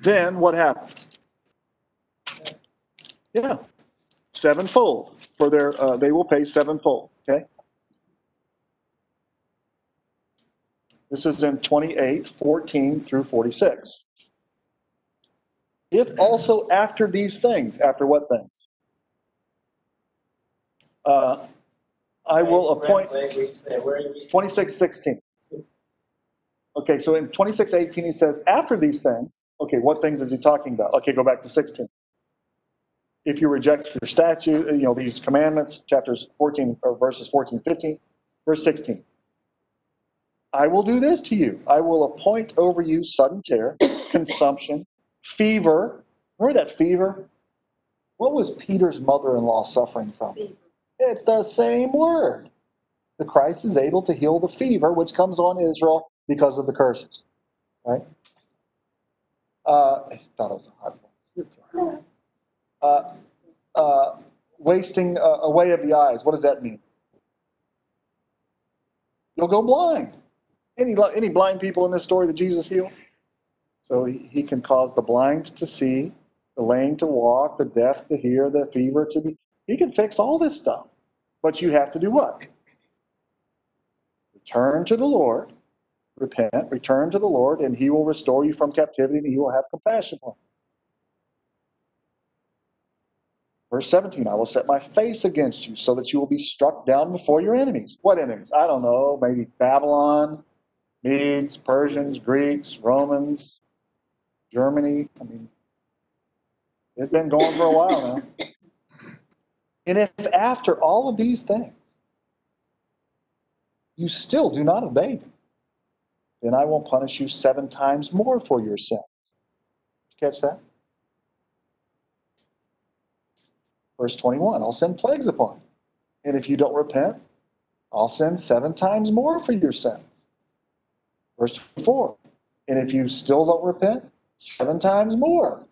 then what happens? Yeah. sevenfold for their, uh, they will pay sevenfold, okay? This is in 28, 14 through 46. If also after these things, after what things? Uh, I will appoint, Wait, wait, wait, where are you? 26, 16. Okay, so in 26, 18, he says, after these things, okay, what things is he talking about? Okay, go back to 16. If you reject your statute, you know, these commandments, chapters 14, or verses 14, 15, verse 16. I will do this to you. I will appoint over you sudden terror, consumption, fever. Remember that fever? What was Peter's mother-in-law suffering from? It's the same word. The Christ is able to heal the fever which comes on Israel because of the curses. Right? Uh, I thought it was a hard one. Uh, uh, wasting away of the eyes. What does that mean? You'll go blind. Any any blind people in this story that Jesus heals? So he, he can cause the blind to see, the lame to walk, the deaf to hear, the fever to be. He can fix all this stuff. But you have to do what? Return to the Lord, repent, return to the Lord, and he will restore you from captivity and he will have compassion on you. Verse 17, I will set my face against you so that you will be struck down before your enemies. What enemies? I don't know, maybe Babylon, Medes, Persians, Greeks, Romans, Germany. I mean, it's been going for a while now. And if after all of these things you still do not obey me, then I will punish you seven times more for your sins. Catch that? Verse 21 I'll send plagues upon you. And if you don't repent, I'll send seven times more for your sins. Verse 24 And if you still don't repent, seven times more.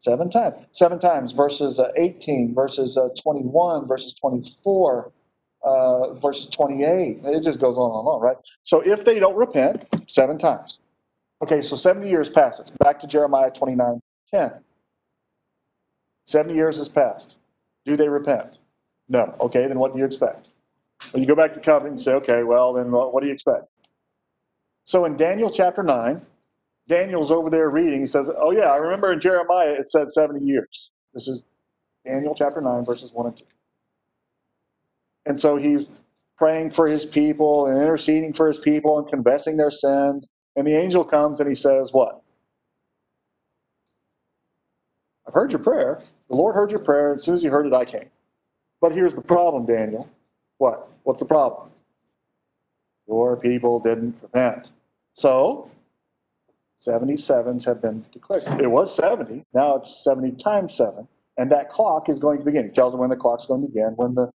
Seven times. Seven times. Verses uh, 18, verses uh, 21, verses 24, uh, verses 28. It just goes on and on, right? So if they don't repent, seven times. Okay, so 70 years passes. Back to Jeremiah 29 10. 70 years has passed. Do they repent? No. Okay, then what do you expect? When you go back to the covenant, you say, okay, well, then what what do you expect? So in Daniel chapter 9, Daniel's over there reading. He says, Oh, yeah, I remember in Jeremiah it said 70 years. This is Daniel chapter 9, verses 1 and 2. And so he's praying for his people and interceding for his people and confessing their sins. And the angel comes and he says, What? I've heard your prayer. The Lord heard your prayer. And as soon as he heard it, I came. But here's the problem, Daniel. What? What's the problem? Your people didn't repent. So, 77s have been declared. It was 70, now it's 70 times 7. And that clock is going to begin. He tells them when the clock's going to begin, when the,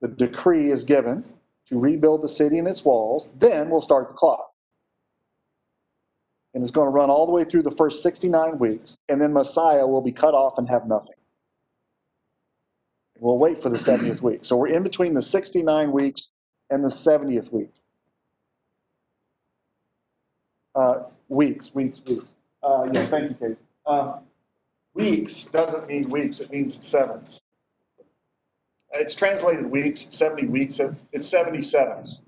the decree is given to rebuild the city and its walls, then we'll start the clock. And it's going to run all the way through the first 69 weeks, and then Messiah will be cut off and have nothing. We'll wait for the 70th week. So we're in between the 69 weeks and the 70th week. Uh, weeks, weeks, weeks. Uh, yeah, thank you, Kate. Um, weeks doesn't mean weeks, it means sevens. It's translated weeks, 70 weeks, it's 77s.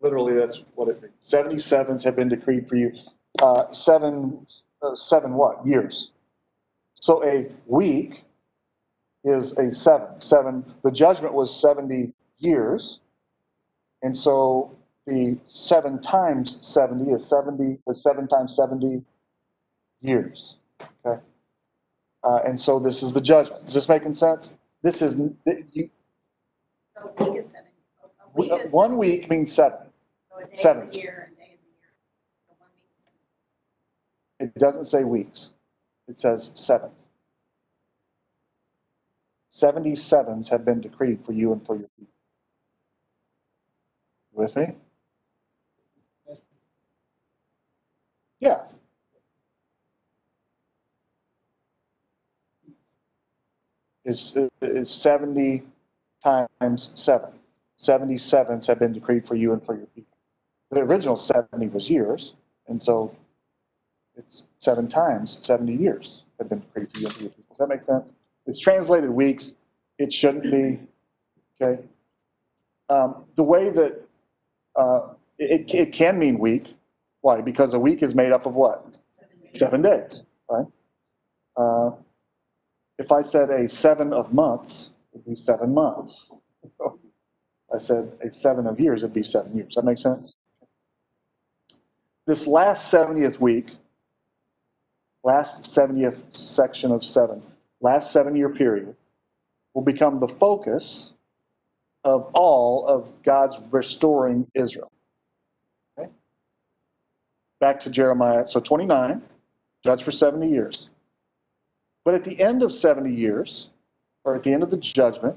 Literally, that's what it means. 77s have been decreed for you. Uh, seven, uh, seven what? Years. So a week is a seven. Seven, the judgment was 70 years. And so the seven times 70 is 70, is seven times 70 years. Okay? Uh, and so this is the judgment. Is this making sense? This is, you, So a week is seven. a- a week is- one week means seven. So a day is a year, a day is a year. So one week is seven. It doesn't say weeks. It says sevens. Seventy sevens have been decreed for you and for your people. With me? Yeah. Is, is seventy times seven. Seventy sevens have been decreed for you and for your people. The original seventy was years, and so it's seven times 70 years have been decreed for you and for your people. Does that make sense? It's translated weeks. It shouldn't be, okay? Um, the way that, uh, it, it can mean week. Why? Because a week is made up of what? Seven days, right? Uh, if I said a seven of months, it'd be seven months. I said a seven of years, it'd be seven years. That makes sense? This last 70th week, last 70th section of seven, last seven year period, will become the focus of all of God's restoring Israel. Okay? Back to Jeremiah, so 29, judged for 70 years. But at the end of 70 years, or at the end of the judgment,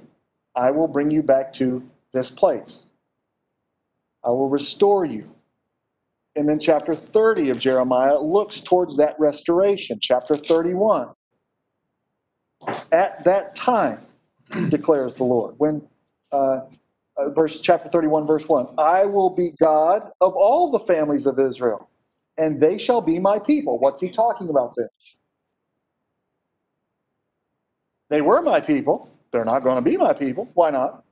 I will bring you back to this place. I will restore you. And then chapter 30 of Jeremiah looks towards that restoration. Chapter 31. At that time, declares the Lord. When uh, uh, verse chapter 31 verse 1 i will be god of all the families of israel and they shall be my people what's he talking about there they were my people. They're not going to be my people. Why not?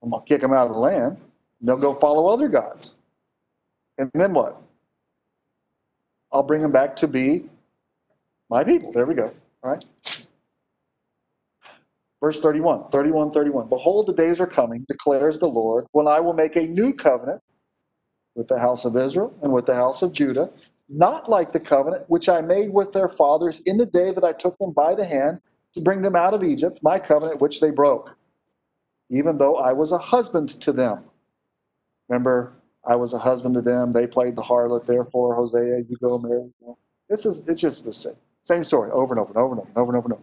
I'm going to kick them out of the land. They'll go follow other gods. And then what? I'll bring them back to be my people. There we go. All right. Verse 31, 31, 31. Behold, the days are coming, declares the Lord, when I will make a new covenant with the house of Israel and with the house of Judah, not like the covenant which I made with their fathers in the day that I took them by the hand to bring them out of Egypt, my covenant which they broke, even though I was a husband to them. Remember, I was a husband to them. They played the harlot. Therefore, Hosea, you go marry. This is it's just the same same story over and over and over and over and over and over. And over.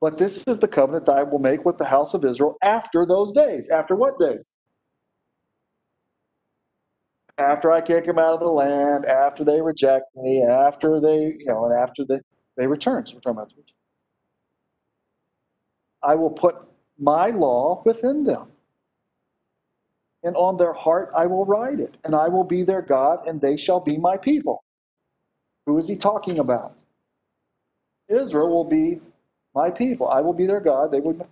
But this is the covenant that I will make with the house of Israel after those days. After what days? After I kick them out of the land, after they reject me, after they, you know, and after they, they return. So we're talking about. I will put my law within them. And on their heart I will write it, and I will be their God, and they shall be my people. Who is he talking about? Israel will be my people. I will be their God. They would,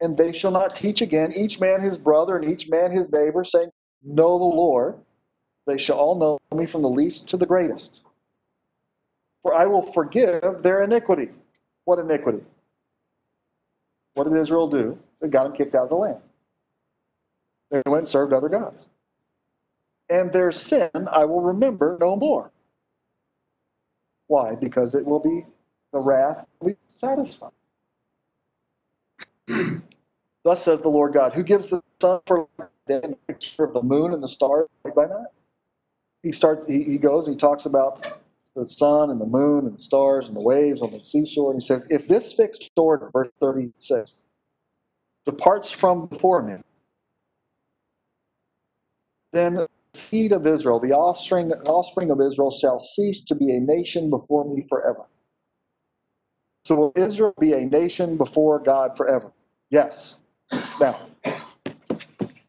and they shall not teach again each man his brother and each man his neighbor, saying, Know the Lord. They shall all know me from the least to the greatest. For I will forgive their iniquity. What iniquity? What did Israel do? They got them kicked out of the land. They went and served other gods. And their sin I will remember no more. Why? Because it will be the wrath will be satisfied. Thus says the Lord God, who gives the sun for light and the of the moon and the stars by night. He starts. He, he goes. He talks about the sun and the moon and the stars and the waves on the seashore. And he says, if this fixed order, verse thirty-six, departs from before me, then the seed of Israel, the offspring, offspring of Israel, shall cease to be a nation before me forever. So will Israel be a nation before God forever? Yes. Now,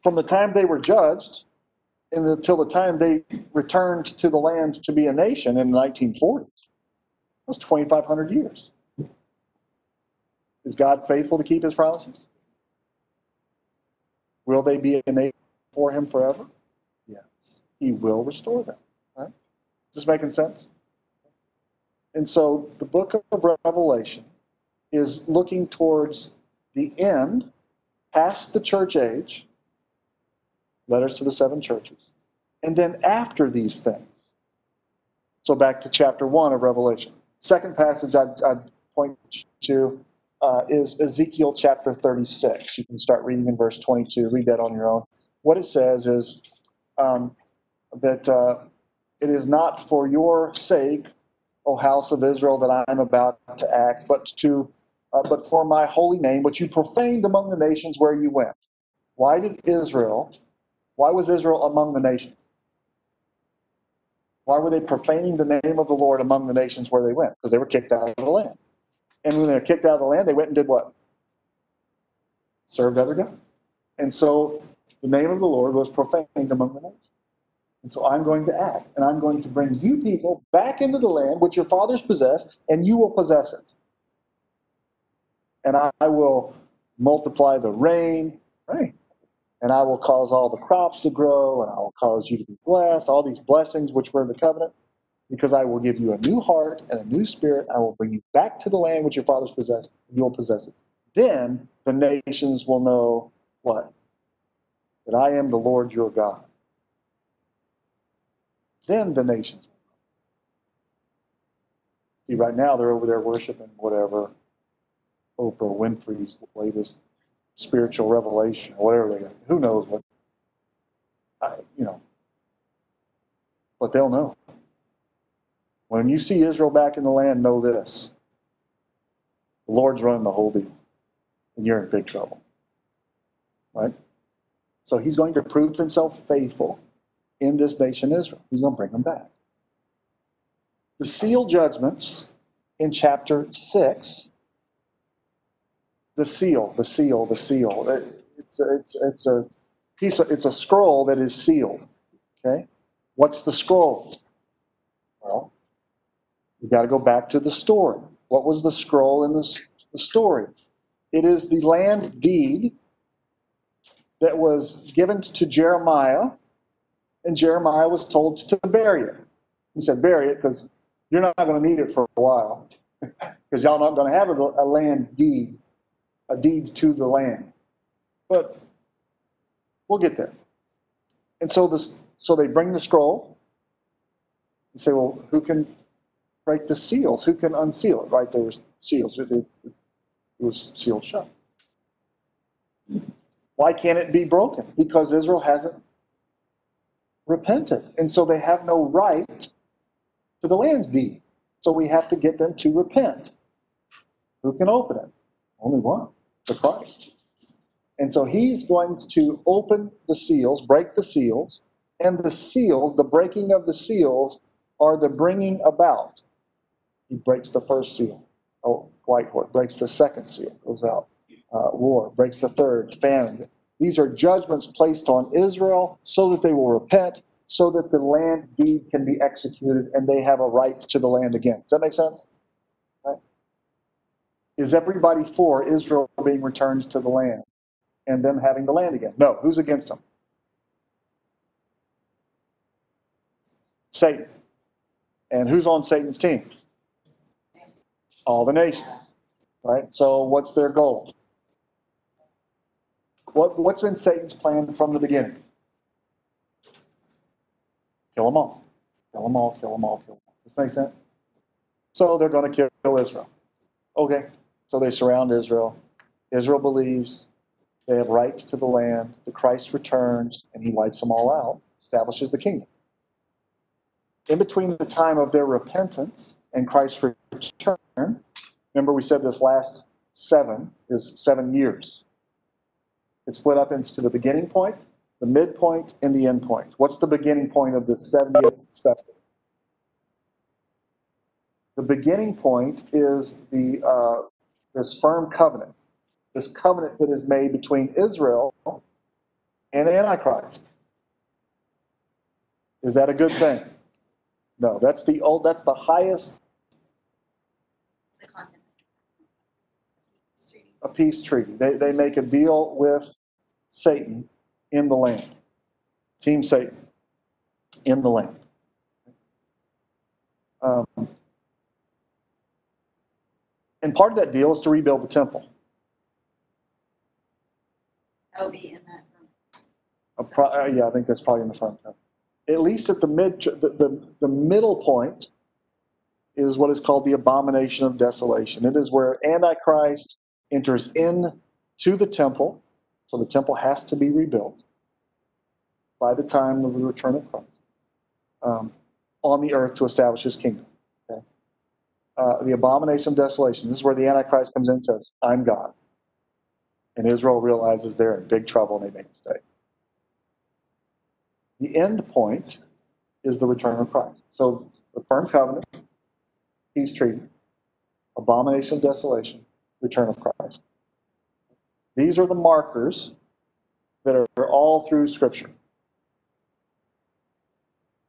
from the time they were judged until the time they returned to the land to be a nation in the 1940s, that was 2,500 years. Is God faithful to keep his promises? Will they be a nation for him forever? Yes. He will restore them. Right? Is this making sense? And so the book of Revelation is looking towards the end, past the church age, letters to the seven churches, and then after these things. So back to chapter 1 of Revelation. Second passage I'd, I'd point to uh, is Ezekiel chapter 36. You can start reading in verse 22, read that on your own. What it says is um, that uh, it is not for your sake O house of Israel, that I am about to act, but to uh, but for my holy name, which you profaned among the nations where you went. Why did Israel? Why was Israel among the nations? Why were they profaning the name of the Lord among the nations where they went? Because they were kicked out of the land. And when they were kicked out of the land, they went and did what? Served other gods. And so the name of the Lord was profaned among the nations. And so I'm going to act, and I'm going to bring you people back into the land which your fathers possessed, and you will possess it. and I will multiply the rain, right? And I will cause all the crops to grow, and I will cause you to be blessed, all these blessings which were in the covenant, because I will give you a new heart and a new spirit. I will bring you back to the land which your fathers possessed, and you will possess it. Then the nations will know what? That I am the Lord your God. Then the nations. See, right now they're over there worshiping whatever Oprah Winfrey's latest spiritual revelation, or whatever they got. Who knows what? I, you know, but they'll know. When you see Israel back in the land, know this: the Lord's running the whole deal, and you're in big trouble. Right? So He's going to prove Himself faithful in this nation, Israel. He's going to bring them back. The seal judgments in chapter six the seal, the seal, the seal. It- It's a, it's it's a piece of, it's a scroll that is sealed. Okay, what's the scroll? Well, you got to go back to the story. What was the scroll in the, the story? It is the land deed that was given to Jeremiah, and Jeremiah was told to bury it. He said, "Bury it because you're not going to need it for a while, because y'all not going to have a, a land deed." A deed to the land. But we'll get there. And so this, so they bring the scroll. and say, well, who can break the seals? Who can unseal it? Right, there seals. It, was sealed shut. Why can't it be broken? Because Israel hasn't repented, and so they have no right to the land deed. So we have to get them to repent. Who can open it? Only one, the Christ. And so he's going to open the seals, break the seals, and the seals, the breaking of the seals, are the bringing about. He breaks the first seal, oh, white horse, breaks the second seal, goes out. Uh, war, breaks the third, famine. These are judgments placed on Israel so that they will repent, so that the land deed can be executed and they have a right to the land again. Does that make sense? Is everybody for Israel being returned to the land and them having the land again? No. Who's against them? Satan. And who's on Satan's team? All the nations. Right? So what's their goal? What, what's been Satan's plan from the beginning? Kill them all. Kill them all, kill them all, kill them all. Does this make sense? So they're going to kill Israel. Okay. So they surround Israel. Israel believes they have rights to the land. The Christ returns and he wipes them all out, establishes the kingdom. In between the time of their repentance and Christ's return, remember we said this last seven is seven years. It's split up into the beginning point, the midpoint, and the end point. What's the beginning point of the 70th session? The beginning point is the uh, this firm covenant, this covenant that is made between Israel and Antichrist. Is that a good thing? No, that's the old, that's the highest a peace treaty. They, they make a deal with Satan in the land. Team Satan in the land. Um, and part of that deal is to rebuild the temple. That'll be in that room. A pro- uh, yeah, I think that's probably in the front. cover. At least at the mid, the, the, the middle point is what is called the abomination of desolation. It is where Antichrist enters in to the temple, so the temple has to be rebuilt by the time of the return of Christ um, on the earth to establish his kingdom. Uh, the abomination of desolation. This is where the Antichrist comes in and says, I'm God. And Israel realizes they're in big trouble and they make a mistake. The end point is the return of Christ. So the firm covenant, peace treaty, abomination of desolation, return of Christ. These are the markers that are all through Scripture.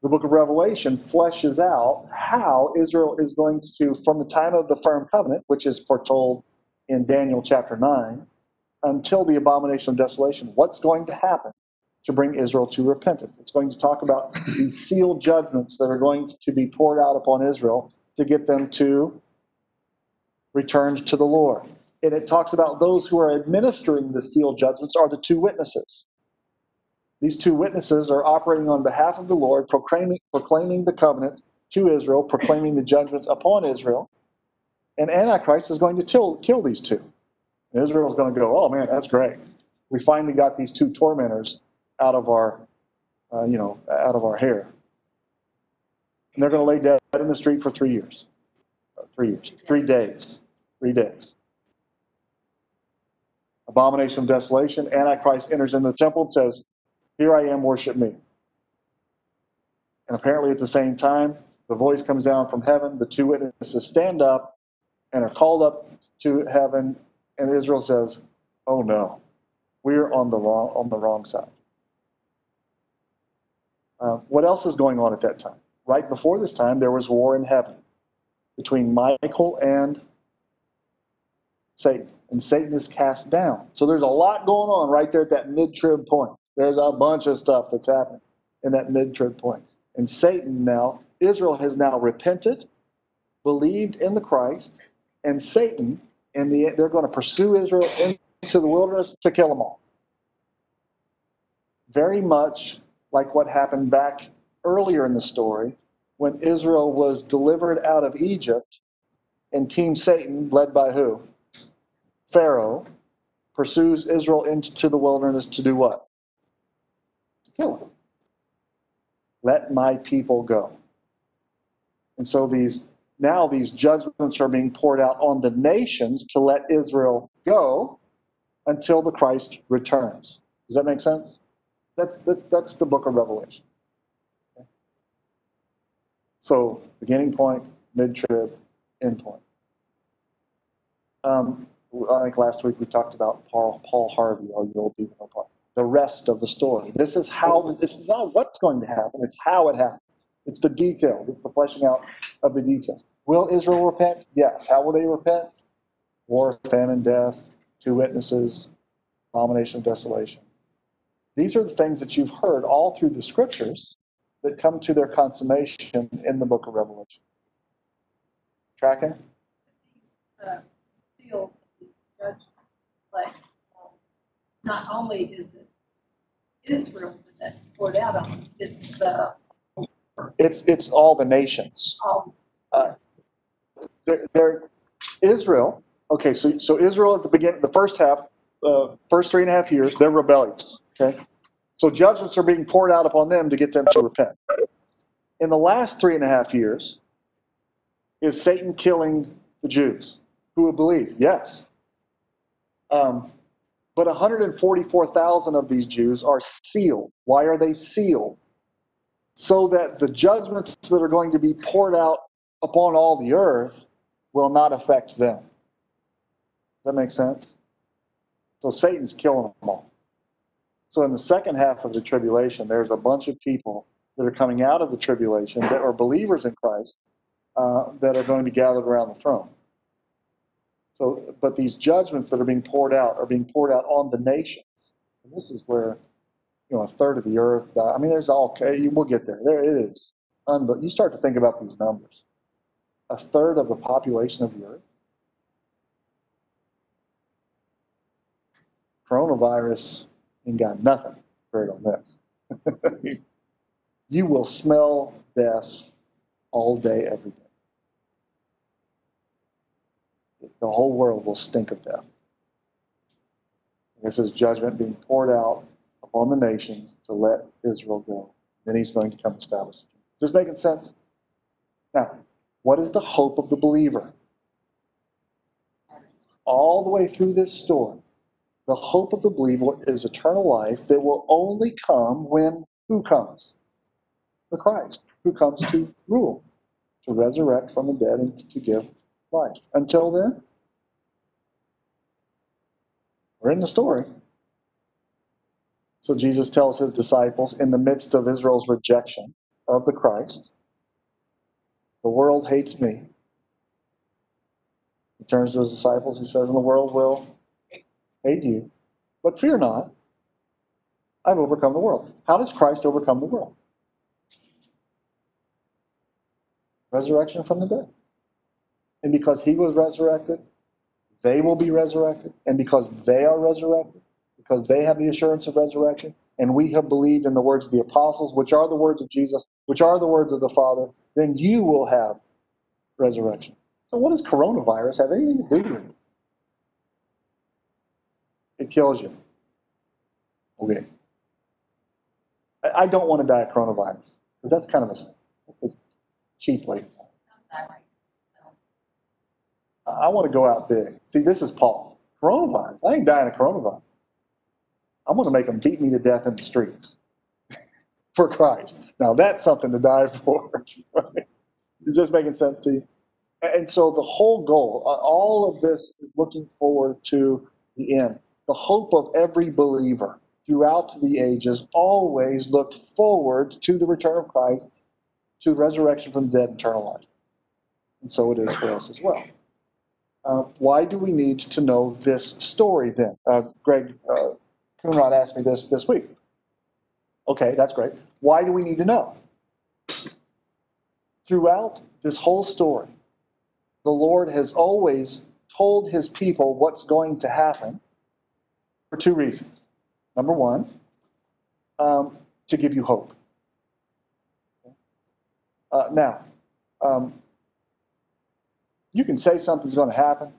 The book of Revelation fleshes out how Israel is going to, from the time of the firm covenant, which is foretold in Daniel chapter 9 until the abomination of desolation. What's going to happen to bring Israel to repentance? It's going to talk about these sealed judgments that are going to be poured out upon Israel to get them to return to the Lord. And it talks about those who are administering the sealed judgments are the two witnesses. These two witnesses are operating on behalf of the Lord, proclaiming, proclaiming the covenant to Israel, proclaiming the judgments upon Israel. And Antichrist is going to till, kill these two. And Israel's going to go, oh man, that's great. We finally got these two tormentors out of our, uh, you know, out of our hair. And they're going to lay dead in the street for three years. Uh, Three years, three days, three days. Abomination of desolation. Antichrist enters into the temple and says, Here I am, worship me. And apparently at the same time, the voice comes down from heaven. The two witnesses stand up and are called up to heaven. And Israel says, Oh no, we're on the wrong, on the wrong side. Uh, what else is going on at that time? Right before this time, there was war in heaven between Michael and Satan. And Satan is cast down. So there's a lot going on right there at that mid trib point. There's a bunch of stuff that's happening in that mid trib point. And Satan now, Israel has now repented, believed in the Christ, and Satan, and the, they're going to pursue Israel into the wilderness to kill them all. Very much like what happened back earlier in the story when Israel was delivered out of Egypt and Team Satan, led by who? Pharaoh, pursues Israel into the wilderness to do what? Kill them. Let my people go. And so these now these judgments are being poured out on the nations to let Israel go until the Christ returns. Does that make sense? That's that's that's the book of Revelation. So beginning point, mid trib, end point. Um, I think last week we talked about Paul Paul Harvey, all you old people know Paul. The rest of the story. This is how. Is not what's going to happen. It's how it happens. It's the details. It's the fleshing out of the details. Will Israel repent? Yes. How will they repent? War, famine, death, two witnesses, abomination of desolation. These are the things that you've heard all through the scriptures that come to their consummation in the book of Revelation. Tracking? uh, seals. Like, not only is it Israel that's poured out on, it's the, It's it's all the nations. all, they're Israel. Okay, so so Israel at the beginning, the first half, uh, first three and a half years, they're rebellious. Okay, so judgments are being poured out upon them to get them to repent. In the last three and a half years, is Satan killing the Jews who will believe? Yes. Um, but 144,000 of these Jews are sealed. Why are they sealed? So that the judgments that are going to be poured out upon all the earth will not affect them. Does that make sense? So Satan's killing them all. So in the second half of the tribulation, there's a bunch of people that are coming out of the tribulation that are believers in Christ uh, that are going to be gathered around the throne. So, but these judgments that are being poured out are being poured out on the nations. And this is where, you know, a third of the earth. die. I mean, there's all. We'll get there. There it is. Unbe- you start to think about these numbers. A third of the population of the earth. Coronavirus ain't got nothing great on this. you will smell death all day, every day. The whole world will stink of death. This is judgment being poured out upon the nations to let Israel go. Then he's going to come establish. Is this making sense? Now, what is the hope of the believer? All the way through this story, the hope of the believer is eternal life that will only come when who comes? The Christ, who comes to rule, to resurrect from the dead and to give life. Until then, we're in the story. So Jesus tells his disciples in the midst of Israel's rejection of the Christ, the world hates me. He turns to his disciples, he says, And the world will hate you, but fear not, I've overcome the world. How does Christ overcome the world? Resurrection from the dead. And because he was resurrected, they will be resurrected. And because they are resurrected, because they have the assurance of resurrection, and we have believed in the words of the apostles, which are the words of Jesus, which are the words of the Father, then you will have resurrection. So, what does coronavirus have anything to do with it? It kills you. Okay. I, don't want to die of coronavirus because that's kind of a, that's a cheap way. I want to go out big. See, this is Paul. Coronavirus. I ain't dying of coronavirus. I'm going to make them beat me to death in the streets for Christ. Now that's something to die for. Is this making sense to you? And so the whole goal, all of this is looking forward to the end. The hope of every believer throughout the ages always looked forward to the return of Christ, to resurrection from the dead, eternal life. And so it is for us as well. Uh, why do we need to know this story then? Uh, Greg uh, Coonrod asked me this this week. Okay, that's great. Why do we need to know? Throughout this whole story, the Lord has always told his people what's going to happen for two reasons. Number one, um, to give you hope. Uh, now, um, you can say something's going to happen,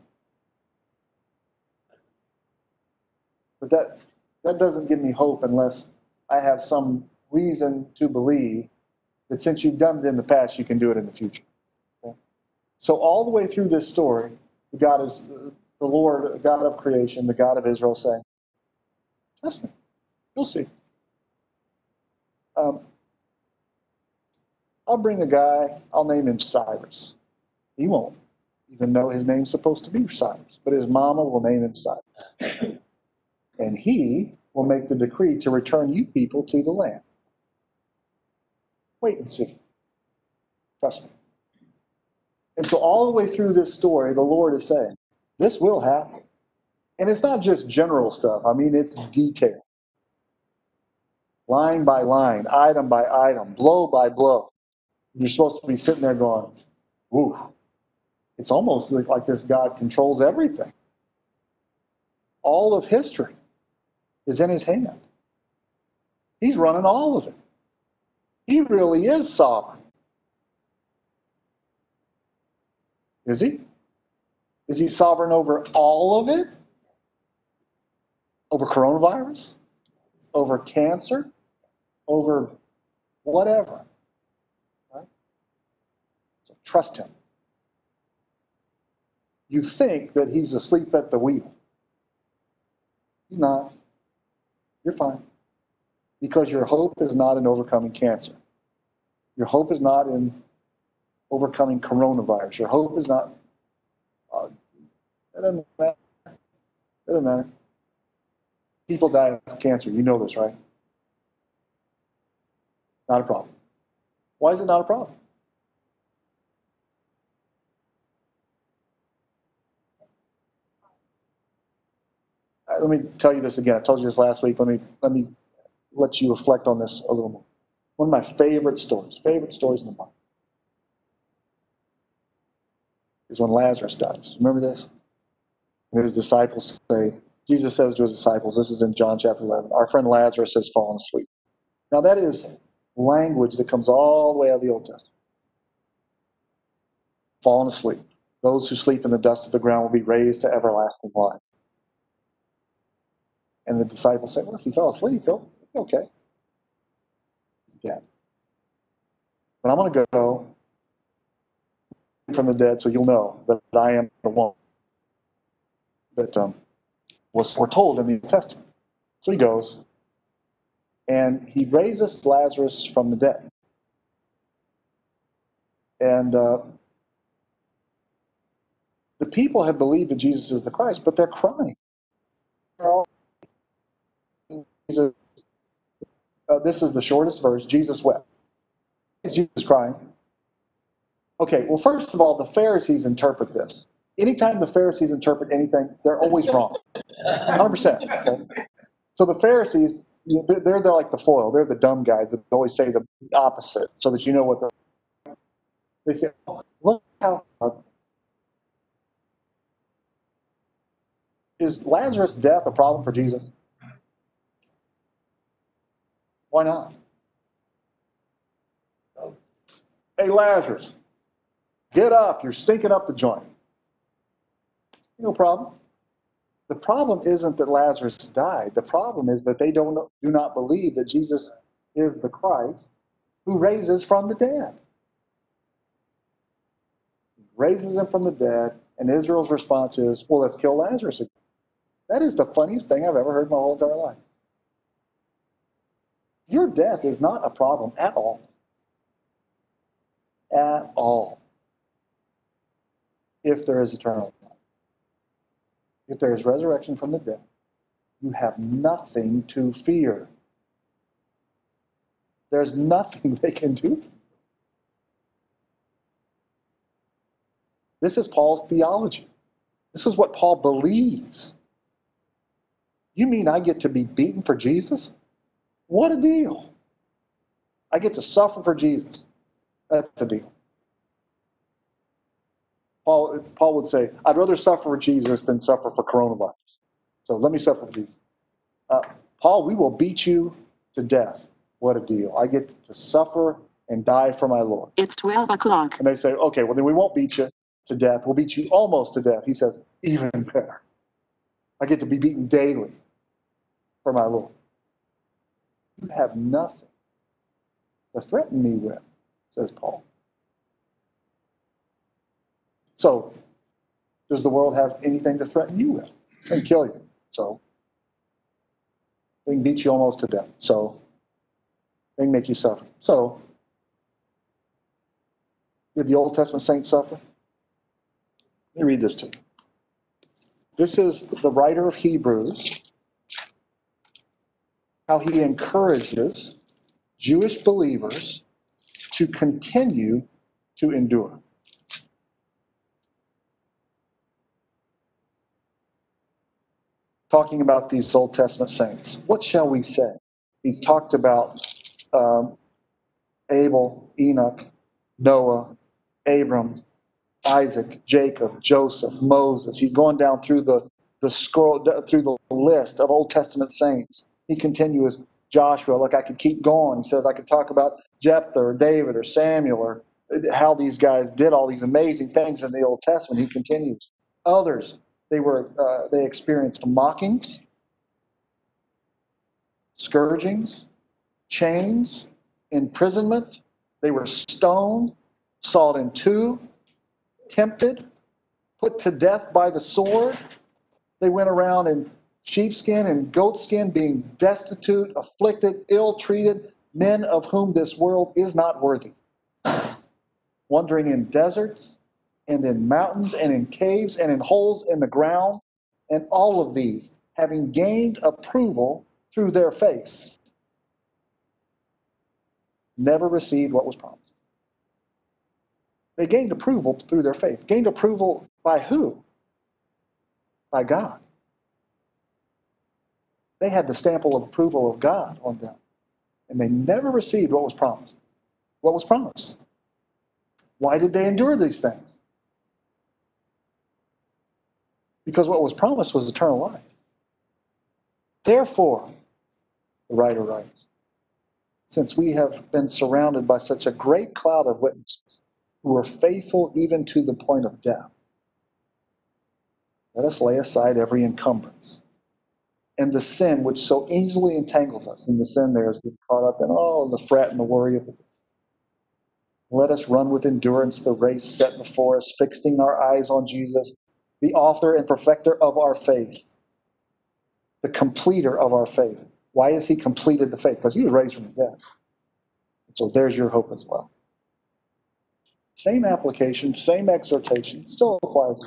but that that doesn't give me hope unless I have some reason to believe that since you've done it in the past, you can do it in the future. Okay? So all the way through this story, God is the Lord, God of creation, the God of Israel, saying, "Trust me, you'll see." Um, I'll bring a guy. I'll name him Cyrus. He won't even though his name's supposed to be Cyrus, but his mama will name him Cyrus. And he will make the decree to return you people to the land. Wait and see. Trust me. And so, all the way through this story, the Lord is saying, This will happen. And it's not just general stuff, I mean, it's detail. Line by line, item by item, blow by blow. You're supposed to be sitting there going, Ooh. It's almost like, this God controls everything. All of history is in his hand. He's running all of it. He really is sovereign. Is he? Is he sovereign over all of it? Over coronavirus? Over cancer? Over whatever? Right? So trust him. You think that he's asleep at the wheel. He's not. You're fine. Because your hope is not in overcoming cancer. Your hope is not in overcoming coronavirus. Your hope is not. Uh, it doesn't matter. It doesn't matter. People die of cancer. You know this, right? Not a problem. Why is it not a problem? Uh, let me tell you this again. I told you this last week. Let me let me let you reflect on this a little more. One of my favorite stories, favorite stories in the Bible, is when Lazarus dies. Remember this? And his disciples say, Jesus says to his disciples, this is in John chapter 11, our friend Lazarus has fallen asleep. Now, that is language that comes all the way out of the Old Testament. Fallen asleep. Those who sleep in the dust of the ground will be raised to everlasting life. And the disciples say, Well, if he fell asleep, he'll be okay. He's dead. But I'm going to go from the dead so you'll know that I am the one that um, was foretold in the Old Testament. So he goes and he raises Lazarus from the dead. And uh, the people have believed that Jesus is the Christ, but they're crying. They're all Jesus, uh, this is the shortest verse. Jesus wept. Is Jesus crying? Okay, well, first of all, the Pharisees interpret this. anytime the Pharisees interpret anything, they're always wrong. 100%. okay? So the Pharisees, they're they're like the foil. They're the dumb guys that always say the opposite so that you know what they're. They say, oh, look how. Is Lazarus' death a problem for Jesus? Why not? Hey, Lazarus, get up. You're stinking up the joint. No problem. The problem isn't that Lazarus died. The problem is that they don't do not believe that Jesus is the Christ who raises from the dead. He raises him from the dead, and Israel's response is, "Well, let's kill Lazarus." again." That is the funniest thing I've ever heard in my whole entire life. Your death is not a problem at all. At all. If there is eternal life. If there is resurrection from the dead, you have nothing to fear. There's nothing they can do. This is Paul's theology. This is what Paul believes. You mean I get to be beaten for Jesus? What a deal. I get to suffer for Jesus. That's the deal. Paul, Paul would say, I'd rather suffer for Jesus than suffer for coronavirus. So let me suffer for Jesus. Uh, Paul, we will beat you to death. What a deal. I get to suffer and die for my Lord. It's 12 o'clock. And they say, okay, well, then we won't beat you to death. We'll beat you almost to death. He says, even better. I get to be beaten daily for my Lord. You have nothing to threaten me with, says Paul. So, does the world have anything to threaten you with? Can kill you. So, they can beat you almost to death. So, they can make you suffer. So, did the Old Testament saints suffer? Let me read this to you. This is the writer of Hebrews, how he encourages Jewish believers to continue to endure. Talking about these Old Testament saints, what shall we say? He's talked about um, Abel, Enoch, Noah, Abram, Isaac, Jacob, Joseph, Moses. He's going down through the, the scroll, through the list of Old Testament saints. He continues, Joshua, look, I could keep going. He says, I could talk about Jephthah or David or Samuel or how these guys did all these amazing things in the Old Testament. He continues. Others, they were, uh, they experienced mockings, scourgings, chains, imprisonment. They were stoned, sawed in two, tempted, put to death by the sword. They went around in sheepskin and goatskin, being destitute, afflicted, ill treated, men of whom this world is not worthy. Wandering in deserts and in mountains and in caves and in holes in the ground, and all of these having gained approval through their faith, never received what was promised. They gained approval through their faith. Gained approval by who? By God. They had the stamp of approval of God on them. And they never received what was promised. What was promised? Why did they endure these things? Because what was promised was eternal life. Therefore, the writer writes, since we have been surrounded by such a great cloud of witnesses who are faithful even to the point of death, let us lay aside every encumbrance and the sin which so easily entangles us. And the sin there is getting caught up in, oh, the fret and the worry of it. Let us run with endurance the race set before us, fixing our eyes on Jesus, the author and perfecter of our faith, the completer of our faith. Why has he completed the faith? Because he was raised from the dead. So there's your hope as well. Same application, same exhortation, still applies.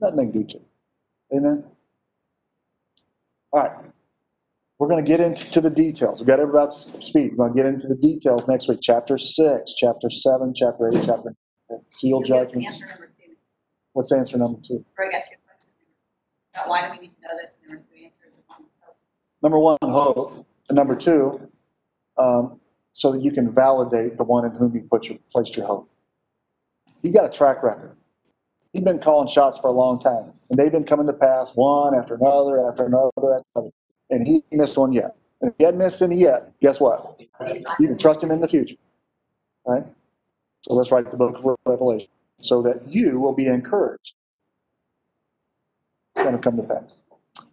Nothing do to it. Amen? All right. We're going to get into the details. We've got everybody up speed. We're going to get into the details next week. Chapter 6, chapter 7, chapter 8, chapter 9. Seal judgments. Answer number two. What's answer number two? Greg asked you a question. About why do we need to know this? There were two answers. Hope. Number one, hope. And number two, um, so that you can validate the one in whom you put your, placed your hope. He got a track record. He's been calling shots for a long time, and they've been coming to pass one after another, after another, after another. And he missed one yet. And if he hadn't missed any yet, guess what? You can trust him in the future. Right? So let's write the book of Revelation so that you will be encouraged. It's going to come to pass.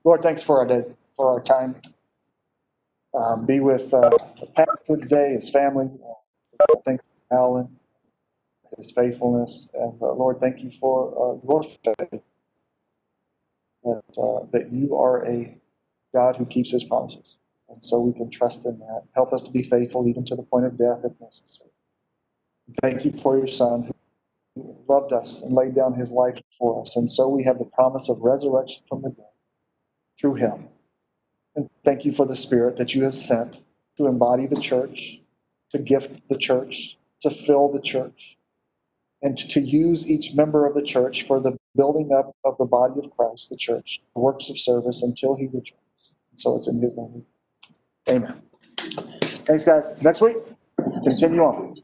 Lord, thanks for our day, for our time. Um, be with uh, the pastor today, his family. Thanks Alan, his faithfulness, and uh, Lord, thank you for uh, your faith. That, uh, that you are a God who keeps his promises. And so we can trust in that. Help us to be faithful even to the point of death if necessary. Thank you for your son who loved us and laid down his life for us. And so we have the promise of resurrection from the dead through him. And thank you for the Spirit that you have sent to embody the church, to gift the church, to fill the church, and to use each member of the church for the building up of the body of Christ, the church, works of service until he returns. So it's in his name. Amen. Thanks, guys. Next week, continue on.